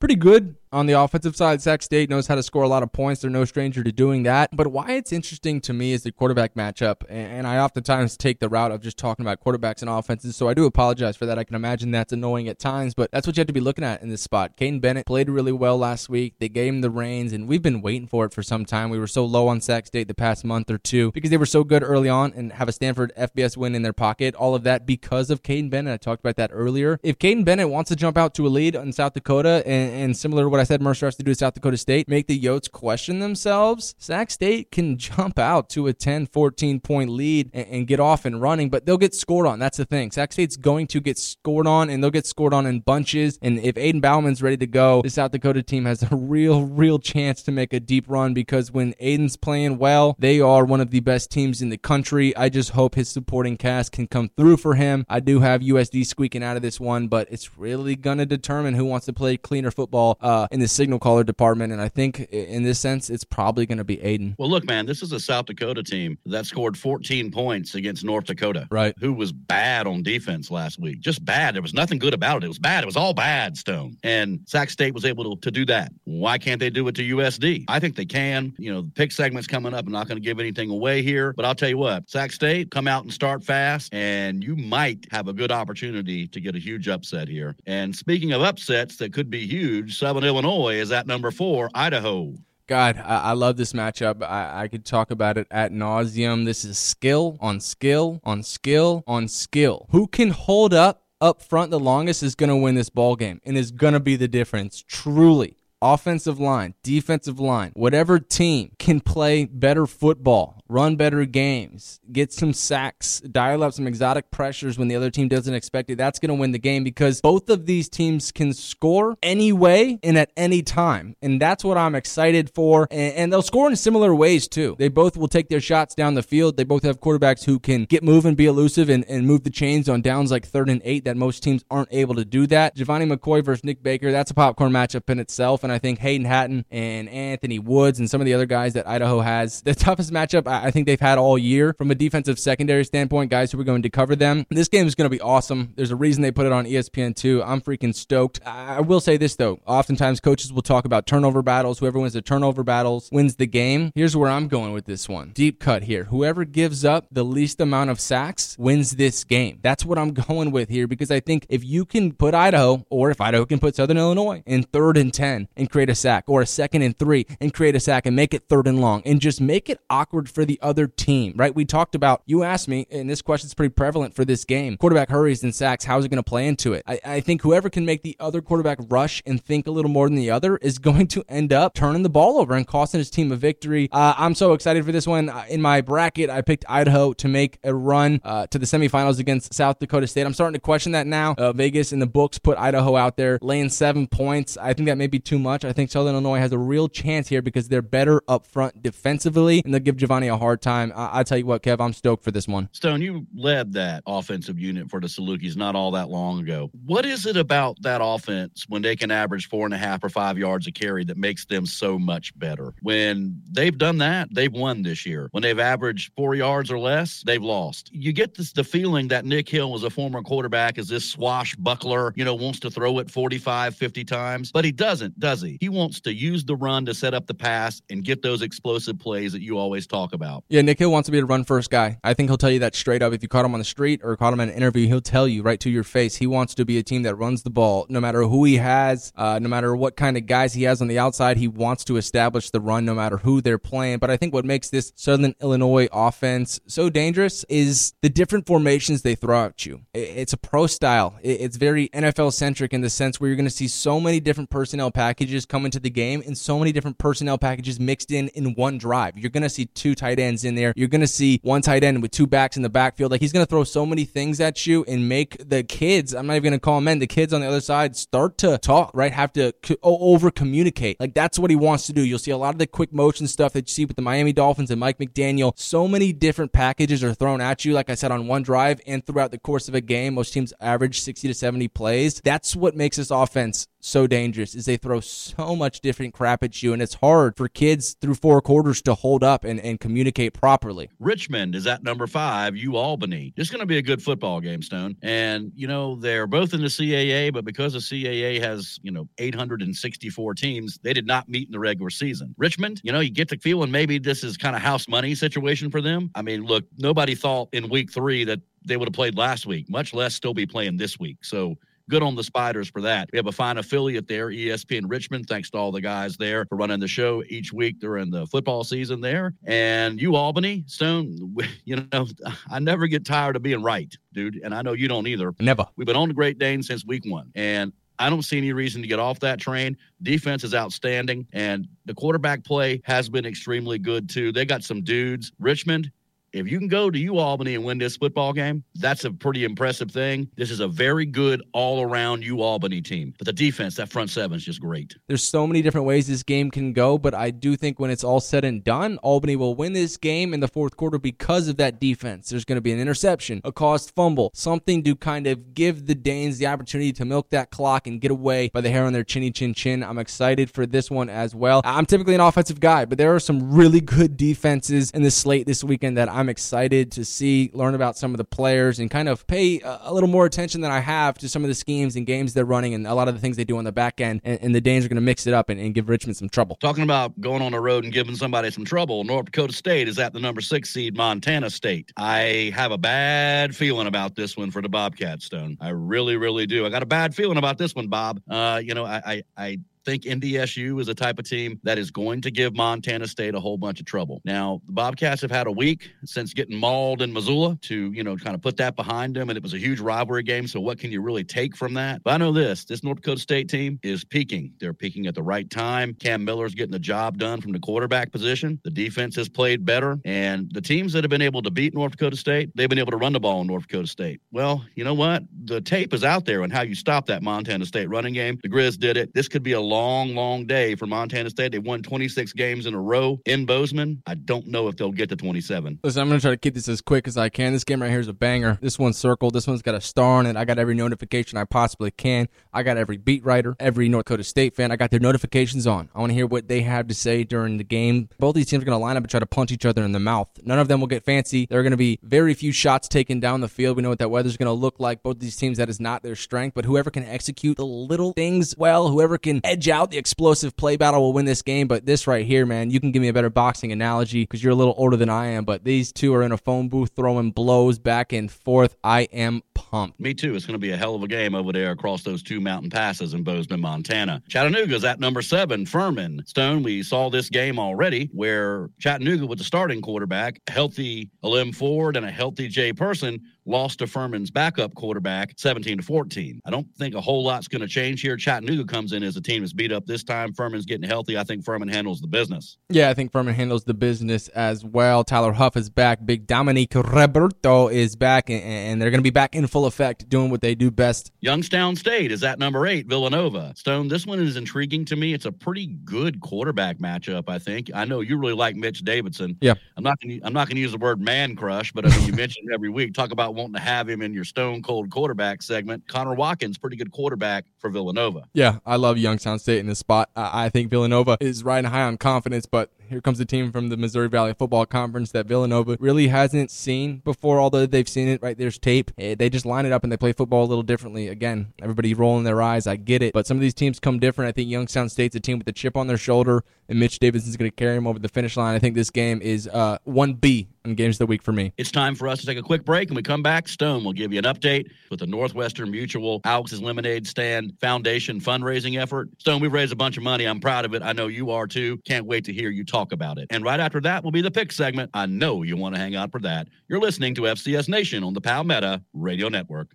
pretty good on the offensive side, Sac State knows how to score a lot of points. They're no stranger to doing that. But why it's interesting to me is the quarterback matchup. And I oftentimes take the route of just talking about quarterbacks and offenses. So I do apologize for that. I can imagine that's annoying at times, but that's what you have to be looking at in this spot. Kaiden Bennett played really well last week. They gave him the reins, and we've been waiting for it for some time. We were so low on Sac State the past month or two because they were so good early on and have a Stanford FBS win in their pocket. All of that because of Kaiden Bennett. I talked about that earlier. If Kaiden Bennett wants to jump out to a lead in South Dakota, and, and similar to what I I said Mercer has to do to South Dakota State, make the Yotes question themselves, Sac State can jump out to a 10, 14 point lead and, and get off and running, but they'll get scored on. That's the thing. Sac State's going to get scored on, and they'll get scored on in bunches. And if Aidan Bouman's ready to go, the South Dakota team has a real, real chance to make a deep run because when Aidan's playing well, they are one of the best teams in the country. I just hope his supporting cast can come through for him. I do have USD squeaking out of this one, but it's really going to determine who wants to play cleaner football uh, in the signal caller department. And I think in this sense, it's probably going to be Aidan. Well, look, man, this is a South Dakota team that scored 14 points against North Dakota, right? Who was bad on defense last week. Just bad. There was nothing good about it. It was bad. It was all bad, Stone. And Sac State was able to, to do that. Why can't they do it to USD? I think they can. You know, the pick segment's coming up. I'm not going to give anything away here, but I'll tell you what, Sac State, come out and start fast, and you might have a good opportunity to get a huge upset here. And speaking of upsets that could be huge, Southern Illinois is at number four, Idaho. God, I, I, love this matchup. I, I could talk about it at nauseum. This is skill on skill on skill on skill. Who can hold up up front the longest is going to win this ball game and is going to be the difference. Truly, offensive line, defensive line, whatever team can play better football, run better games, get some sacks, dial up some exotic pressures when the other team doesn't expect it, that's going to win the game because both of these teams can score anyway and at any time. And that's what I'm excited for. And, they'll score in similar ways too. They both will take their shots down the field. They both have quarterbacks who can get moving, be elusive, and, and move the chains on downs like third and eight that most teams aren't able to do that. Gevani McCoy versus Nick Baker, that's a popcorn matchup in itself. And I think Hayden Hatten and Anthony Woods and some of the other guys that Idaho has, the toughest matchup I think they've had all year from a defensive secondary standpoint, guys who are going to cover them. This game is going to be awesome. There's a reason they put it on ESPN2. I'm freaking stoked. I will say this though. Oftentimes coaches will talk about turnover battles. Whoever wins the turnover battles wins the game. Here's where I'm going with this one. Deep cut here. Whoever gives up the least amount of sacks wins this game. That's what I'm going with here because I think if you can put Idaho or if Idaho can put Southern Illinois in third and 10 and create a sack or a second and three and create a sack and make it third and long and just make it awkward for the other team, right? We talked about, you asked me, and this question's pretty prevalent for this game quarterback hurries and sacks. How's it going to play into it? I, I think whoever can make the other quarterback rush and think a little more than the other is going to end up turning the ball over and costing his team a victory. Uh, I'm so excited for this one. Uh, in my bracket, I picked Idaho to make a run uh, to the semifinals against South Dakota State. I'm starting to question that now. Uh, Vegas in the books put Idaho out there laying seven points. I think that may be too much. I think Southern Illinois has a real chance here because they're better up front defensively, and they'll give Gevani a hard time. I, I tell you what, Kev, I'm stoked for this one. Stone, you led that offensive unit for the Salukis not all that long ago. What is it about that offense when they can average four and a half or five yards a carry that makes them so much better? When they've done that, they've won this year. When they've averaged four yards or less, they've lost. You get this the feeling that Nick Hill was a former quarterback, is this swashbuckler, you know, wants to throw it 45, 50 times, but he doesn't, does he? He wants to use the run to set up the pass and get those explosive plays that you always talk about. Yeah, Nick Hill wants to be a run first guy. I think he'll tell you that straight up. If you caught him on the street or caught him in an interview, he'll tell you right to your face. He wants to be a team that runs the ball no matter who he has, uh, no matter what kind of guys he has on the outside. He wants to establish the run no matter who they're playing. But I think what makes this Southern Illinois offense so dangerous is the different formations they throw at you. It's a pro style. It's very NFL centric in the sense where you're going to see so many different personnel packages come into the game and so many different personnel packages mixed in in one drive. You're going to see two tight ends in there. You're going to see one tight end with two backs in the backfield. Like he's going to throw so many things at you and make the kids, I'm not even going to call them men, the kids on the other side start to talk, right? Have to over communicate. Like that's what he wants to do. You'll see a lot of the quick motion stuff that you see with the Miami Dolphins and Mike McDaniel. So many different packages are thrown at you, like I said, on one drive and throughout the course of a game. Most teams average 60 to 70 plays. That's what makes this offense so dangerous is they throw so much different crap at you and it's hard for kids through four quarters to hold up and, and communicate properly. Richmond is at number five U Albany. It's going to be a good football game stone. And you know they're both in the CAA but because the CAA has you know 864 teams they did not meet in the regular season. Richmond you know you get the feeling maybe this is kind of house money situation for them. I mean look nobody thought in week three that they would have played last week much less still be playing this week. So good on the Spiders for that. We have a fine affiliate there, ESPN Richmond. Thanks to all the guys there for running the show each week during the football season there. And you, Albany, Stone, you know, I never get tired of being right, dude. And I know you don't either. Never. We've been on the Great Dane since week one. And I don't see any reason to get off that train. Defense is outstanding, and the quarterback play has been extremely good too. They got some dudes. Richmond, if you can go to U Albany and win this football game, that's a pretty impressive thing. This is a very good all around U Albany team. But the defense, that front seven is just great. There's so many different ways this game can go, but I do think when it's all said and done, Albany will win this game in the fourth quarter because of that defense. There's going to be an interception, a caused fumble, something to kind of give the Danes the opportunity to milk that clock and get away by the hair on their chinny chin chin. I'm excited for this one as well. I'm typically an offensive guy, but there are some really good defenses in the slate this weekend that I'm I'm excited to see, learn about some of the players, and kind of pay a, little more attention than I have to some of the schemes and games they're running and a lot of the things they do on the back end. And, and the Danes are going to mix it up and, and, give Richmond some trouble. Talking about going on the road and giving somebody some trouble, North Dakota State is at the number six seed Montana State. I have a bad feeling about this one for the Bobcat Stone. I really, really do. I got a bad feeling about this one, Bob. Uh, you know, I, I, I think NDSU is a type of team that is going to give Montana State a whole bunch of trouble. Now, the Bobcats have had a week since getting mauled in Missoula to, you know, kind of put that behind them. And it was a huge rivalry game. So, what can you really take from that? But I know this this North Dakota State team is peaking. They're peaking at the right time. Cam Miller's getting the job done from the quarterback position. The defense has played better. And the teams that have been able to beat North Dakota State, they've been able to run the ball in North Dakota State. Well, you know what? The tape is out there on how you stop that Montana State running game. The Grizz did it. This could be a long, long day for Montana State. They won 26 games in a row in Bozeman. I don't know if they'll get to 27. Listen, I'm going to try to keep this as quick as I can. This game right here is a banger. This one's circled. This one's got a star on it. I got every notification I possibly can. I got every beat writer, every North Dakota State fan. I got their notifications on. I want to hear what they have to say during the game. Both these teams are going to line up and try to punch each other in the mouth. None of them will get fancy. There are going to be very few shots taken down the field. We know what that weather's going to look like. Both these teams, that is not their strength, but whoever can execute the little things well, whoever can edge out the explosive explosive play battle will win this game, but this right here, man, you can give me a better boxing analogy because you're a little older than I am. But these two are in a phone booth throwing blows back and forth. I am pumped. Me too. It's going to be a hell of a game over there across those two mountain passes in Bozeman, Montana. Chattanooga's at number seven, Furman. Stone, we saw this game already where Chattanooga with the starting quarterback, healthy Ailym Ford and a healthy Jay Person lost to Furman's backup quarterback 17 to 14. I don't think a whole lot's going to change here. Chattanooga comes in as a team that's beat up this time. Furman's getting healthy. I think Furman handles the business. Yeah, I think Furman handles the business as well. Tyler Huff is back. Big Dominic Roberto is back, and they're going to be back in full effect doing what they do best. Youngstown State is at number eight, Villanova. Stone, this one is intriguing to me. It's a pretty good quarterback matchup, I think. I know you really like Mitch Davidson. Yeah. I'm not gonna, I'm not going to use the word man crush, but I mean, you mentioned every week. Talk about wanting to have him in your stone cold quarterback segment. Connor Watkins, pretty good quarterback for Villanova. Yeah, I love Youngstown State in this spot. I think Villanova is riding high on confidence, but here comes a team from the Missouri Valley Football Conference that Villanova really hasn't seen before, although they've seen it, right? There's tape. Eh, they just line it up and they play football a little differently. Again, everybody rolling their eyes. I get it. But some of these teams come different. I think Youngstown State's a team with a chip on their shoulder, and Mitch Davidson's going to carry them over the finish line. I think this game is uh, 1B in Games of the Week for me. It's time for us to take a quick break, and we come back. Stone will give you an update with the Northwestern Mutual Alex's Lemonade Stand Foundation fundraising effort. Stone, we've raised a bunch of money. I'm proud of it. I know you are too. Can't wait to hear you talk about it. And right after that will be the pick segment. I know you want to hang out for that. You're listening to FCS Nation on the Palmetto Radio Network.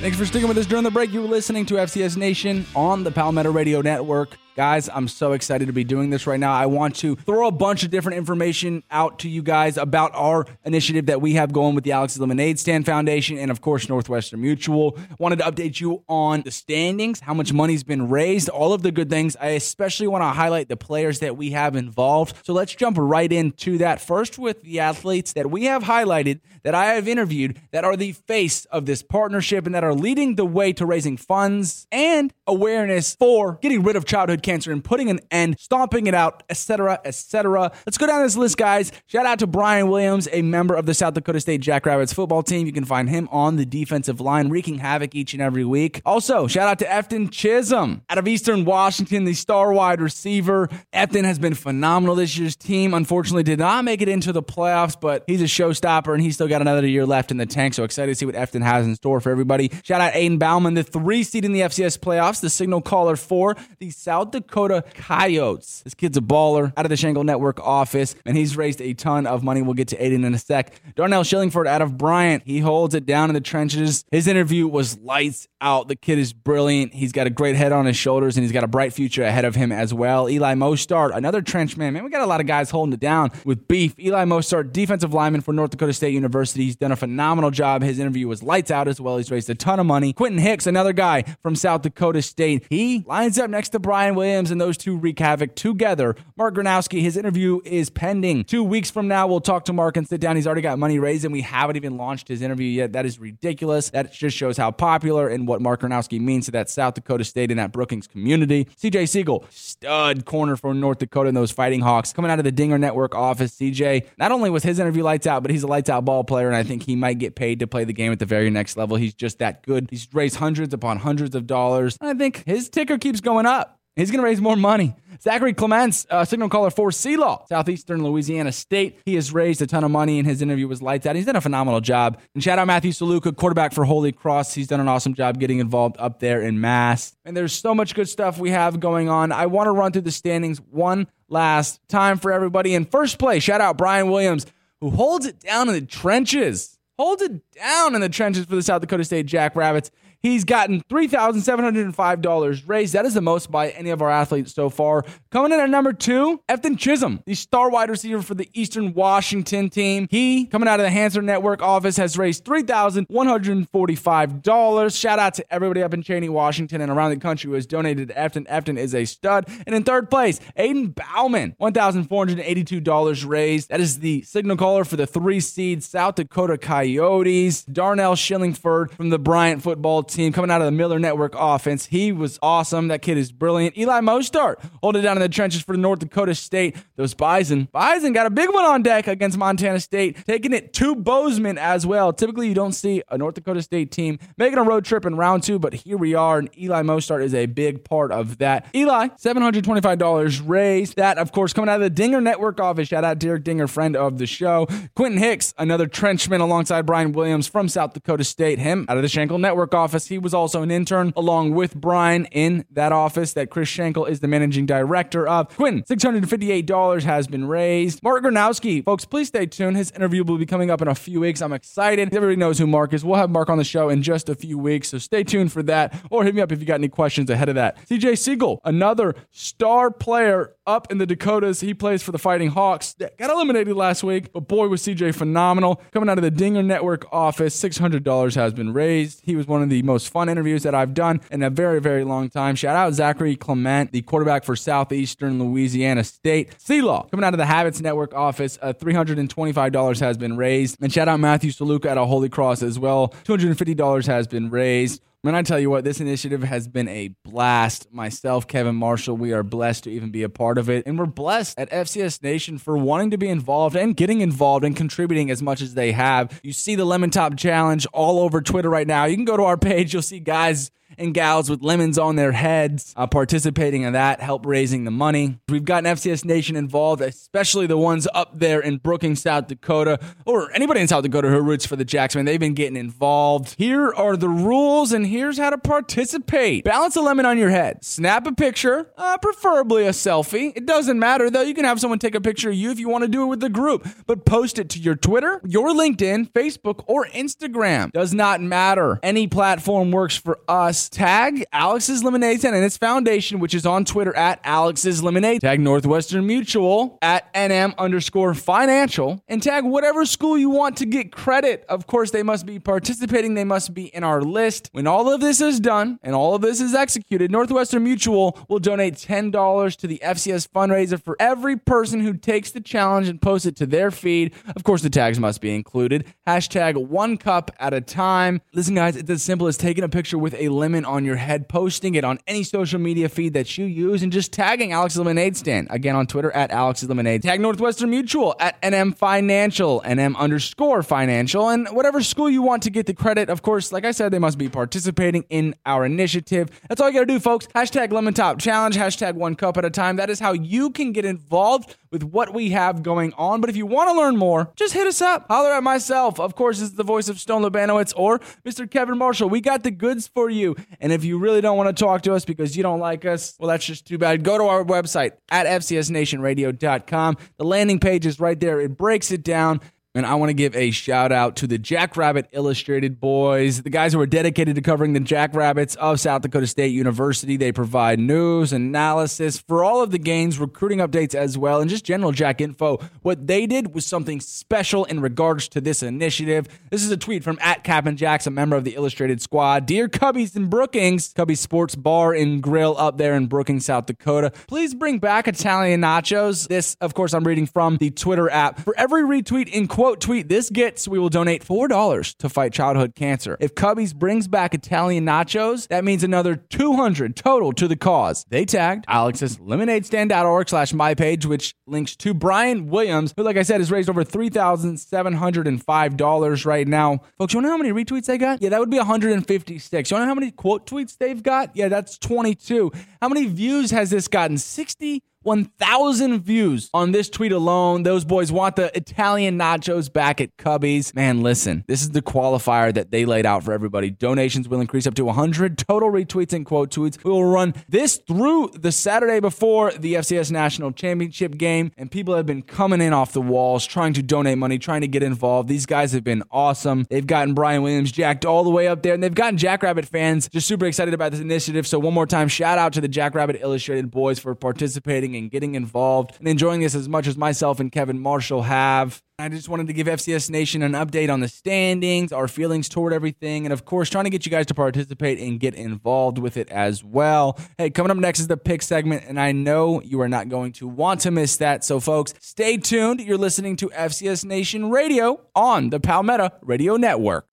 Thanks for sticking with us during the break. You were listening to FCS Nation on the Palmetto Radio Network. Guys, I'm so excited to be doing this right now. I want to throw a bunch of different information out to you guys about our initiative that we have going with the Alex Lemonade Stand Foundation and, of course, Northwestern Mutual. Wanted to update you on the standings, how much money's been raised, all of the good things. I especially want to highlight the players that we have involved. So let's jump right into that. First, with the athletes that we have highlighted, that I have interviewed, that are the face of this partnership and that are leading the way to raising funds and awareness for getting rid of childhood cancer and putting an end, stomping it out, etc., etc. Let's go down this list, guys. Shout out to Brian Williams, a member of the South Dakota State Jackrabbits football team. You can find him on the defensive line, wreaking havoc each and every week. Also, shout out to Efton Chism out of Eastern Washington, the star wide receiver. Efton has been phenomenal this year's team. Unfortunately, did not make it into the playoffs, but he's a showstopper and he's still got another year left in the tank. So excited to see what Efton has in store for everybody. Shout out Aidan Bouman, the three seed in the FCS playoffs, the signal caller for the South Dakota Coyotes. This kid's a baller out of the Shangle Network office, and he's raised a ton of money. We'll get to Aidan in a sec. Darnell Shillingford out of Bryant. He holds it down in the trenches. His interview was lights out. The kid is brilliant. He's got a great head on his shoulders, and he's got a bright future ahead of him as well. Eli Mostaert, another trench man. Man, we got a lot of guys holding it down with beef. Eli Mostaert, defensive lineman for North Dakota State University. He's done a phenomenal job. His interview was lights out as well. He's raised a ton of money. Quentin Hicks, another guy from South Dakota State. He lines up next to Brian Williams, and those two wreak havoc together. Mark Gronowski, his interview is pending. Two weeks from now, we'll talk to Mark and sit down. He's already got money raised, and we haven't even launched his interview yet. That is ridiculous. That just shows how popular and what Mark Gronowski means to that South Dakota State and that Brookings community. CJ Siegel, stud corner for North Dakota and those Fighting Hawks, coming out of the Dinger Network office. CJ, not only was his interview lights out, but he's a lights out ball player, and I think he might get paid to play the game at the very next level. He's just that good. He's raised hundreds upon hundreds of dollars. And I think his ticker keeps going up. He's going to raise more money. Zachary Clements, uh, signal caller for CLaw, Southeastern Louisiana State. He has raised a ton of money, and his interview was lights out. He's done a phenomenal job. And shout out Matthew Sluka, quarterback for Holy Cross. He's done an awesome job getting involved up there in Mass. And there's so much good stuff we have going on. I want to run through the standings one last time for everybody. In first place, shout out Brian Williams, who holds it down in the trenches. Holds it down in the trenches for the South Dakota State Jackrabbits. He's gotten $3,705 raised. That is the most by any of our athletes so far. Coming in at number two, Efton Chism, the star wide receiver for the Eastern Washington team. He, coming out of the Hanser Network office, has raised $3,145. Shout out to everybody up in Cheney, Washington, and around the country who has donated to Efton. Efton is a stud. And in third place, Aidan Bouman, $1,482 raised. That is the signal caller for the three seed South Dakota Coyotes. Darnell Shillingford from the Bryant football team coming out of the Miller Network offense. He was awesome. That kid is brilliant. Eli Mostaert holding down in the trenches for North Dakota State. Those Bison. Bison got a big one on deck against Montana State, taking it to Bozeman as well. Typically, you don't see a North Dakota State team making a road trip in round two, but here we are, and Eli Mostaert is a big part of that. Eli, $725 raised. That, of course, coming out of the Dinger Network office. Shout out Derek Dinger, friend of the show. Quentin Hicks, another trenchman alongside Brian Williams from South Dakota State. Him out of the Shankle Network office. He was also an intern along with Brian in that office that Chris Schenkel is the managing director of. Quinn, $658 has been raised. Mark Gronowski, folks, please stay tuned. His interview will be coming up in a few weeks. I'm excited. Everybody knows who Mark is. We'll have Mark on the show in just a few weeks, so stay tuned for that. Or hit me up if you got any questions ahead of that. CJ Siegel, another star player up in the Dakotas. He plays for the Fighting Hawks. Got eliminated last week, but boy was CJ phenomenal. Coming out of the Dinger Network office, $600 has been raised. He was one of the most fun interviews that I've done in a very, very long time. Shout out Zachary Clement, the quarterback for Southeastern Louisiana State. C Law, coming out of the Habits Network office, uh, $325 has been raised. And shout out Matthew Sluka at a Holy Cross as well. $250 has been raised. Man, I tell you what, this initiative has been a blast. Myself, Kevin Marshall, we are blessed to even be a part of it. And we're blessed at FCS Nation for wanting to be involved and getting involved and contributing as much as they have. You see the Lemon Top Challenge all over Twitter right now. You can go to our page, you'll see guys and gals with lemons on their heads uh, participating in that, help raising the money. We've gotten FCS Nation involved, especially the ones up there in Brookings, South Dakota, or anybody in South Dakota who roots for the Jacks. Man, they've been getting involved. Here are the rules, and here's how to participate. Balance a lemon on your head. Snap a picture, uh, preferably a selfie. It doesn't matter though. You can have someone take a picture of you if you want to do it with the group, but post it to your Twitter, your LinkedIn, Facebook, or Instagram. Does not matter. Any platform works for us tag Alex's Lemonade Stand and its foundation, which is on Twitter at Alex's Lemonade. Tag Northwestern Mutual at NM underscore financial and tag whatever school you want to get credit. Of course, they must be participating. They must be in our list. When all of this is done and all of this is executed, Northwestern Mutual will donate $10 to the FCS fundraiser for every person who takes the challenge and posts it to their feed. Of course, the tags must be included. Hashtag one cup at a time. Listen, guys, it's as simple as taking a picture with a lemon on your head, posting it on any social media feed that you use, and just tagging Alex Lemonade Stand. Again, on Twitter at Alex Lemonade. Tag Northwestern Mutual at NM Financial, NM underscore financial, and whatever school you want to get the credit. Of course, like I said, they must be participating in our initiative. That's all you got to do, folks. Hashtag Lemon Top Challenge, hashtag one cup at a time. That is how you can get involved with what we have going on. But if you want to learn more, just hit us up. Holler at myself. Of course, it's the voice of Stone Lebanowitz or Mr. Kevin Marshall. We got the goods for you. And if you really don't want to talk to us because you don't like us, well, that's just too bad. Go to our website at fcsnationradio.com. The landing page is right there. It breaks it down. And I want to give a shout out to the Jackrabbit Illustrated boys, the guys who are dedicated to covering the Jackrabbits of South Dakota State University. They provide news, analysis for all of the games, recruiting updates as well, and just general Jack info. What they did was something special in regards to this initiative. This is a tweet from at Captain Jacks, a member of the Illustrated Squad. Dear Cubbies in Brookings, Cubbies Sports Bar and Grill up there in Brookings, South Dakota. Please bring back Italian nachos. This, of course, I'm reading from the Twitter app. For every retweet in quote, quote tweet this gets, we will donate $4 to fight childhood cancer. If Cubbies brings back Italian nachos, that means another 200 total to the cause. They tagged Alex's lemonadestand.org slash my page, which links to Brian Williams, who, like I said, has raised over $3,705 right now. Folks, you want to know how many retweets they got? Yeah, that would be 156. You want to know how many quote tweets they've got? Yeah, that's 22. How many views has this gotten? 60 1,000 views on this tweet alone. Those boys want the Italian nachos back at Cubbies. Man, listen, this is the qualifier that they laid out for everybody. Donations will increase up to 100 total retweets and quote tweets. We will run this through the Saturday before the FCS National Championship game, and people have been coming in off the walls trying to donate money, trying to get involved. These guys have been awesome. They've gotten Brian Williams jacked all the way up there, and they've gotten Jackrabbit fans just super excited about this initiative. So, one more time, shout out to the Jackrabbit Illustrated boys for participating and getting involved and enjoying this as much as myself and Kevin Marshall have. I just wanted to give FCS Nation an update on the standings, our feelings toward everything, and of course, trying to get you guys to participate and get involved with it as well. Hey, coming up next is the pick segment, and I know you are not going to want to miss that. So, folks, stay tuned. You're listening to FCS Nation Radio on the Palmetto Radio Network.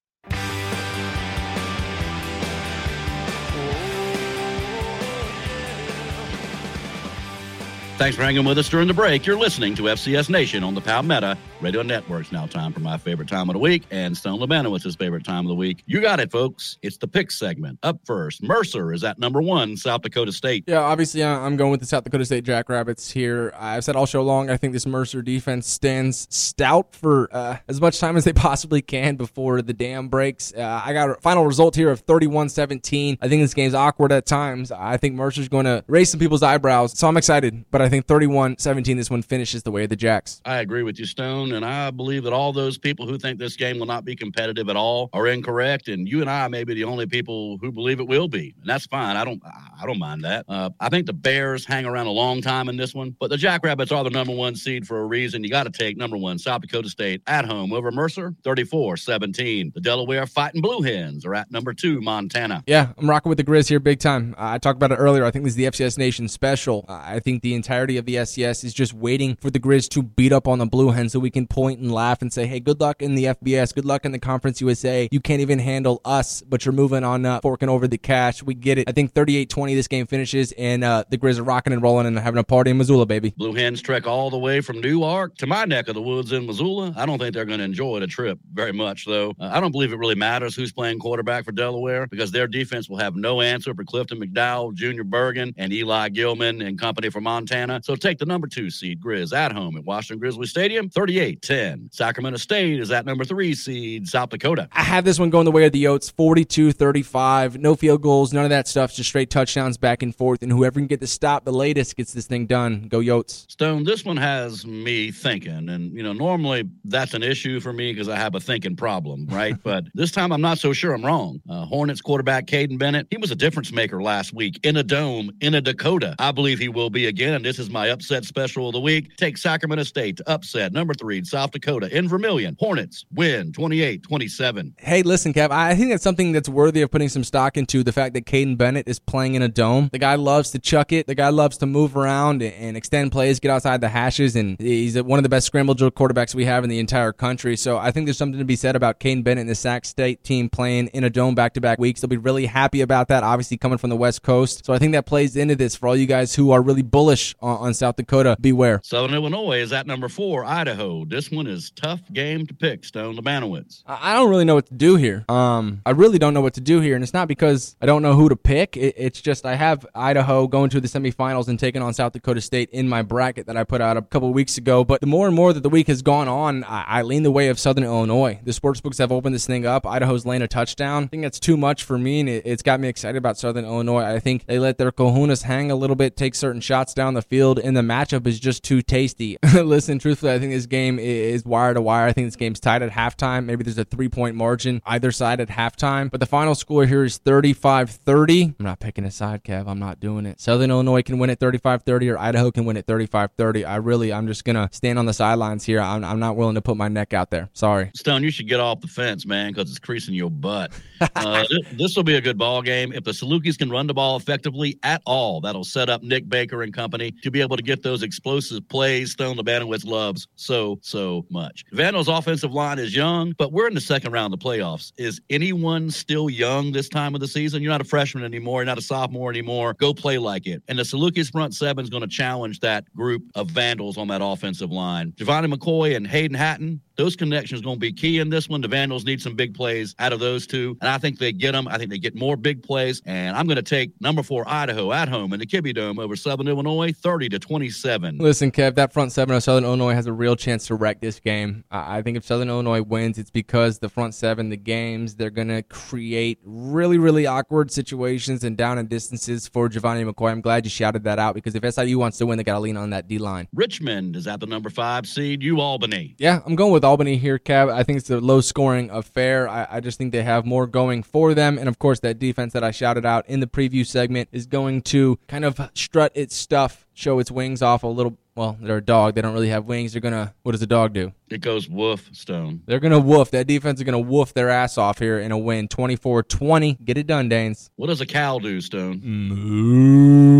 Thanks for hanging with us during the break. You're listening to FCS Nation on the Palmetto Radio Network's now time for my favorite time of the week and Stone Lebanowitz's favorite time of the week. You got it, folks. It's the pick segment. Up first, Mercer is at number one, South Dakota State. Yeah, obviously, I'm going with the South Dakota State Jackrabbits here. I've said all show long, I think this Mercer defense stands stout for uh, as much time as they possibly can before the dam breaks. Uh, I got a final result here of 31 17. I think this game's awkward at times. I think Mercer's going to raise some people's eyebrows, so I'm excited, but I think 31 17, this one finishes the way of the Jacks. I agree with you, Stone and I believe that all those people who think this game will not be competitive at all are incorrect. And you and I may be the only people who believe it will be, and that's fine. I don't, I don't mind that. Uh, I think the Bears hang around a long time in this one, but the Jackrabbits are the number one seed for a reason. You got to take number one South Dakota State at home over Mercer, 34-17. The Delaware Fighting Blue Hens are at number two Montana. Yeah, I'm rocking with the Grizz here big time. I talked about it earlier. I think this is the FCS Nation special. I think the entirety of the FCS is just waiting for the Grizz to beat up on the Blue Hens so we can point and laugh and say, hey, good luck in the FBS, good luck in the Conference USA. You can't even handle us, but you're moving on up, forking over the cash. We get it. I think 38 20 this game finishes, and uh, the Grizz are rocking and rolling and having a party in Missoula, baby. Blue Hens trek all the way from Newark to my neck of the woods in Missoula. I don't think they're going to enjoy the trip very much, though. Uh, I don't believe it really matters who's playing quarterback for Delaware because their defense will have no answer for Clifton McDowell, Junior Bergen, and Eli Gillman and company for Montana. So take the number two seed Grizz at home at Washington Grizzly Stadium, 38 10. Sacramento State is at number three seed, South Dakota. I have this one going the way of the Yotes, 42 35. No field goals, none of that stuff, just straight touchdowns back and forth. And whoever can get the stop the latest gets this thing done. Go Yotes. Stone, this one has me thinking. And, you know, normally that's an issue for me because I have a thinking problem, right? but this time I'm not so sure I'm wrong. Uh, Hornets quarterback Kaiden Bennett, he was a difference maker last week in a dome in a Dakota. I believe he will be again. This is my upset special of the week. Take Sacramento State to upset number three, South Dakota in Vermillion. Hornets win 28 27. Hey, listen, Kev, I think that's something that's worthy of putting some stock into the fact that Kaiden Bennett is playing in a dome. The guy loves to chuck it, the guy loves to move around and extend plays, get outside the hashes, and he's one of the best scramble drill quarterbacks we have in the entire country. So I think there's something to be said about Kaiden Bennett and the Sac State team playing in a dome back to back weeks. They'll be really happy about that, obviously coming from the West Coast. So I think that plays into this for all you guys who are really bullish on, on South Dakota, beware. Southern Illinois is at number four. Idaho. This one is tough game to pick. Stone Lebanowitz. I I don't really know what to do here. Um, I really don't know what to do here, and it's not because I don't know who to pick. It, it's just I have Idaho going to the semifinals and taking on South Dakota State in my bracket that I put out a couple weeks ago. But the more and more that the week has gone on, I, I lean the way of Southern Illinois. The sports books have opened this thing up. Idaho's laying a touchdown. I think that's too much for me, and it, it's got me excited about Southern Illinois. I think they let their kahunas hang a little bit, take certain shots down the field, and the matchup is just too tasty. Listen, truthfully, I think this game is wire to wire. I think this game's tied at halftime. Maybe there's a three point margin either side at halftime. But the final score here is 35 30. I'm not picking a side, Kev. I'm not doing it. Southern Illinois can win at 35 30, or Idaho can win at 35 30. I really, I'm just going to stand on the sidelines here. I'm, I'm not willing to put my neck out there. Sorry. Stone, you should get off the fence, man, because it's creasing your butt. Uh, this will be a good ball game. If the Salukis can run the ball effectively at all, that'll set up Nick Baker and company to be able to get those explosive plays Stone the Lebanowitz loves so, so much. Vandals' offensive line is young, but we're in the second round of the playoffs. Is anyone still young this time of the season? You're not a freshman anymore. You're not a sophomore anymore. Go play like it. And the Salukis front seven is going to challenge that group of Vandals on that offensive line. Gevani McCoy and Hayden Hatten, those connections going to be key in this one. The Vandals need some big plays out of those two, and I think they get them. I think they get more big plays, and I'm going to take number four Idaho at home in the Kibbie Dome over Southern Illinois, 30 to 27. Listen, Kev, that front seven of Southern Illinois has a real chance to wreck this game. I think if Southern Illinois wins, it's because the front seven, the games, they're going to create really, really awkward situations and down and distances for Gevani McCoy. I'm glad you shouted that out because if SIU wants to win, they got to lean on that D line. Richmond is at the number five seed. U Albany. Yeah, I'm going with Albany here, Cab. I think it's a low scoring affair. I, I, just think they have more going for them. And of course, that defense that I shouted out in the preview segment is going to kind of strut its stuff, show its wings off a little. Well, they're a dog. They don't really have wings. They're going to, what does a dog do? It goes woof, Stone. They're going to woof. That defense is going to woof their ass off here in a win 24 20. Get it done, Danes. What does a cow do, Stone? Moo.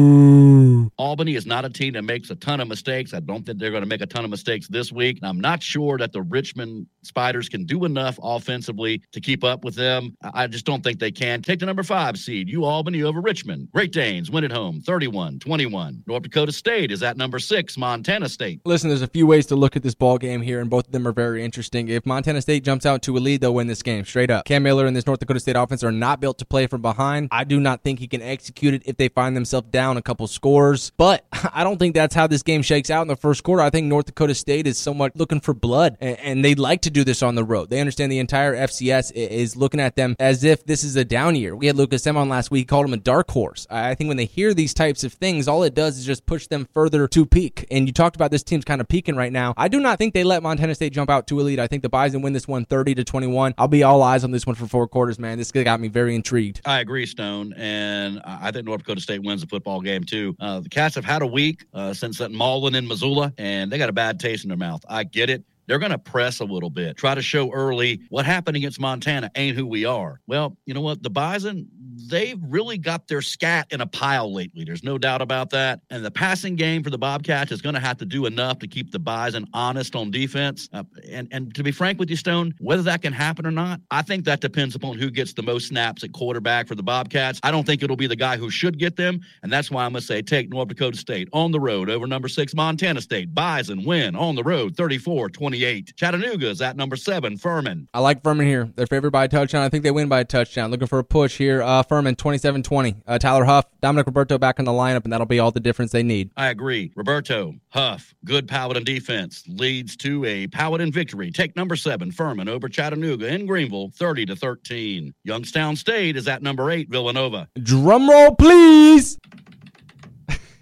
Albany is not a team that makes a ton of mistakes. I don't think they're going to make a ton of mistakes this week. And I'm not sure that the Richmond Spiders can do enough offensively to keep up with them. I just don't think they can. Take the number five seed, U Albany over Richmond. Great Danes win at home 31 21. North Dakota State is at number six, Montana State. Listen, there's a few ways to look at this ball game here, in both of them are very interesting. If Montana State jumps out to a lead, they'll win this game straight up. Cam Miller and this North Dakota State offense are not built to play from behind. I do not think he can execute it if they find themselves down a couple scores, but I don't think that's how this game shakes out in the first quarter. I think North Dakota State is somewhat looking for blood, and they'd like to do this on the road. They understand the entire FCS is looking at them as if this is a down year. We had Lucas M on last week, called him a dark horse. I think when they hear these types of things, all it does is just push them further to peak. And you talked about this team's kind of peaking right now. I do not think they let Montana State jump out to a lead. I think the Bison win this one 30 to 21. I'll be all eyes on this one for four quarters, man. This got me very intrigued. I agree, Stone, and I think North Dakota State wins the football game too. Uh, the Cats have had a week uh, since that mauling in Missoula, and they got a bad taste in their mouth. I get it they're going to press a little bit, try to show early what happened against Montana ain't who we are. Well, you know what? The Bison, they've really got their scat in a pile lately. There's no doubt about that. And the passing game for the Bobcats is going to have to do enough to keep the Bison honest on defense. Uh, and, and to be frank with you, Stone, whether that can happen or not, I think that depends upon who gets the most snaps at quarterback for the Bobcats. I don't think it'll be the guy who should get them. And that's why I'm going to say take North Dakota State on the road over number six, Montana State. Bison win on the road 34 20. 28. Chattanooga is at number seven, Furman. I like Furman here. They're favored by a touchdown. I think they win by a touchdown. Looking for a push here. Uh, Furman 27 20. Uh, Tyler Huff, Dominic Roberto back in the lineup, and that'll be all the difference they need. I agree. Roberto, Huff, good Paladin defense leads to a Paladin victory. Take number seven, Furman, over Chattanooga in Greenville, 30 to 13. Youngstown State is at number eight, Villanova. Drum roll, please.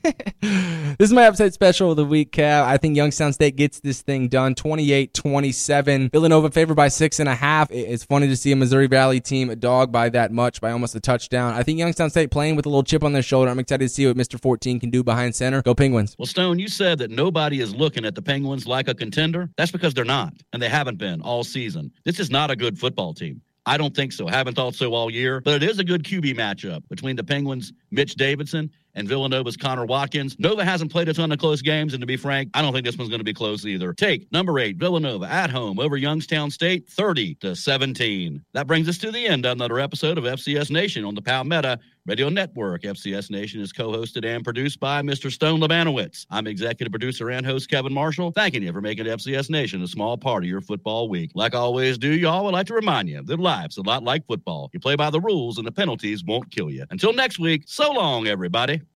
this is my upset special of the week, Cav. I think Youngstown State gets this thing done 28 27. Villanova favored by six and a half. It's funny to see a Missouri Valley team a dog by that much, by almost a touchdown. I think Youngstown State playing with a little chip on their shoulder. I'm excited to see what Mr. 14 can do behind center. Go Penguins. Well, Stone, you said that nobody is looking at the Penguins like a contender. That's because they're not, and they haven't been all season. This is not a good football team. I don't think so. Haven't thought so all year, but it is a good QB matchup between the Penguins, Mitch Davidson, and Villanova's Connor Watkins. Nova hasn't played a ton of close games, and to be frank, I don't think this one's going to be close either. Take number eight, Villanova at home over Youngstown State, 30 to 17. That brings us to the end of another episode of FCS Nation on the Palmetto Radio Network. FCS Nation is co hosted and produced by Mr. Stone Lebanowitz. I'm executive producer and host Kevin Marshall, thanking you for making FCS Nation a small part of your football week. Like I always do, y'all would like to remind you that life's a lot like football. You play by the rules, and the penalties won't kill you. Until next week, so long, everybody.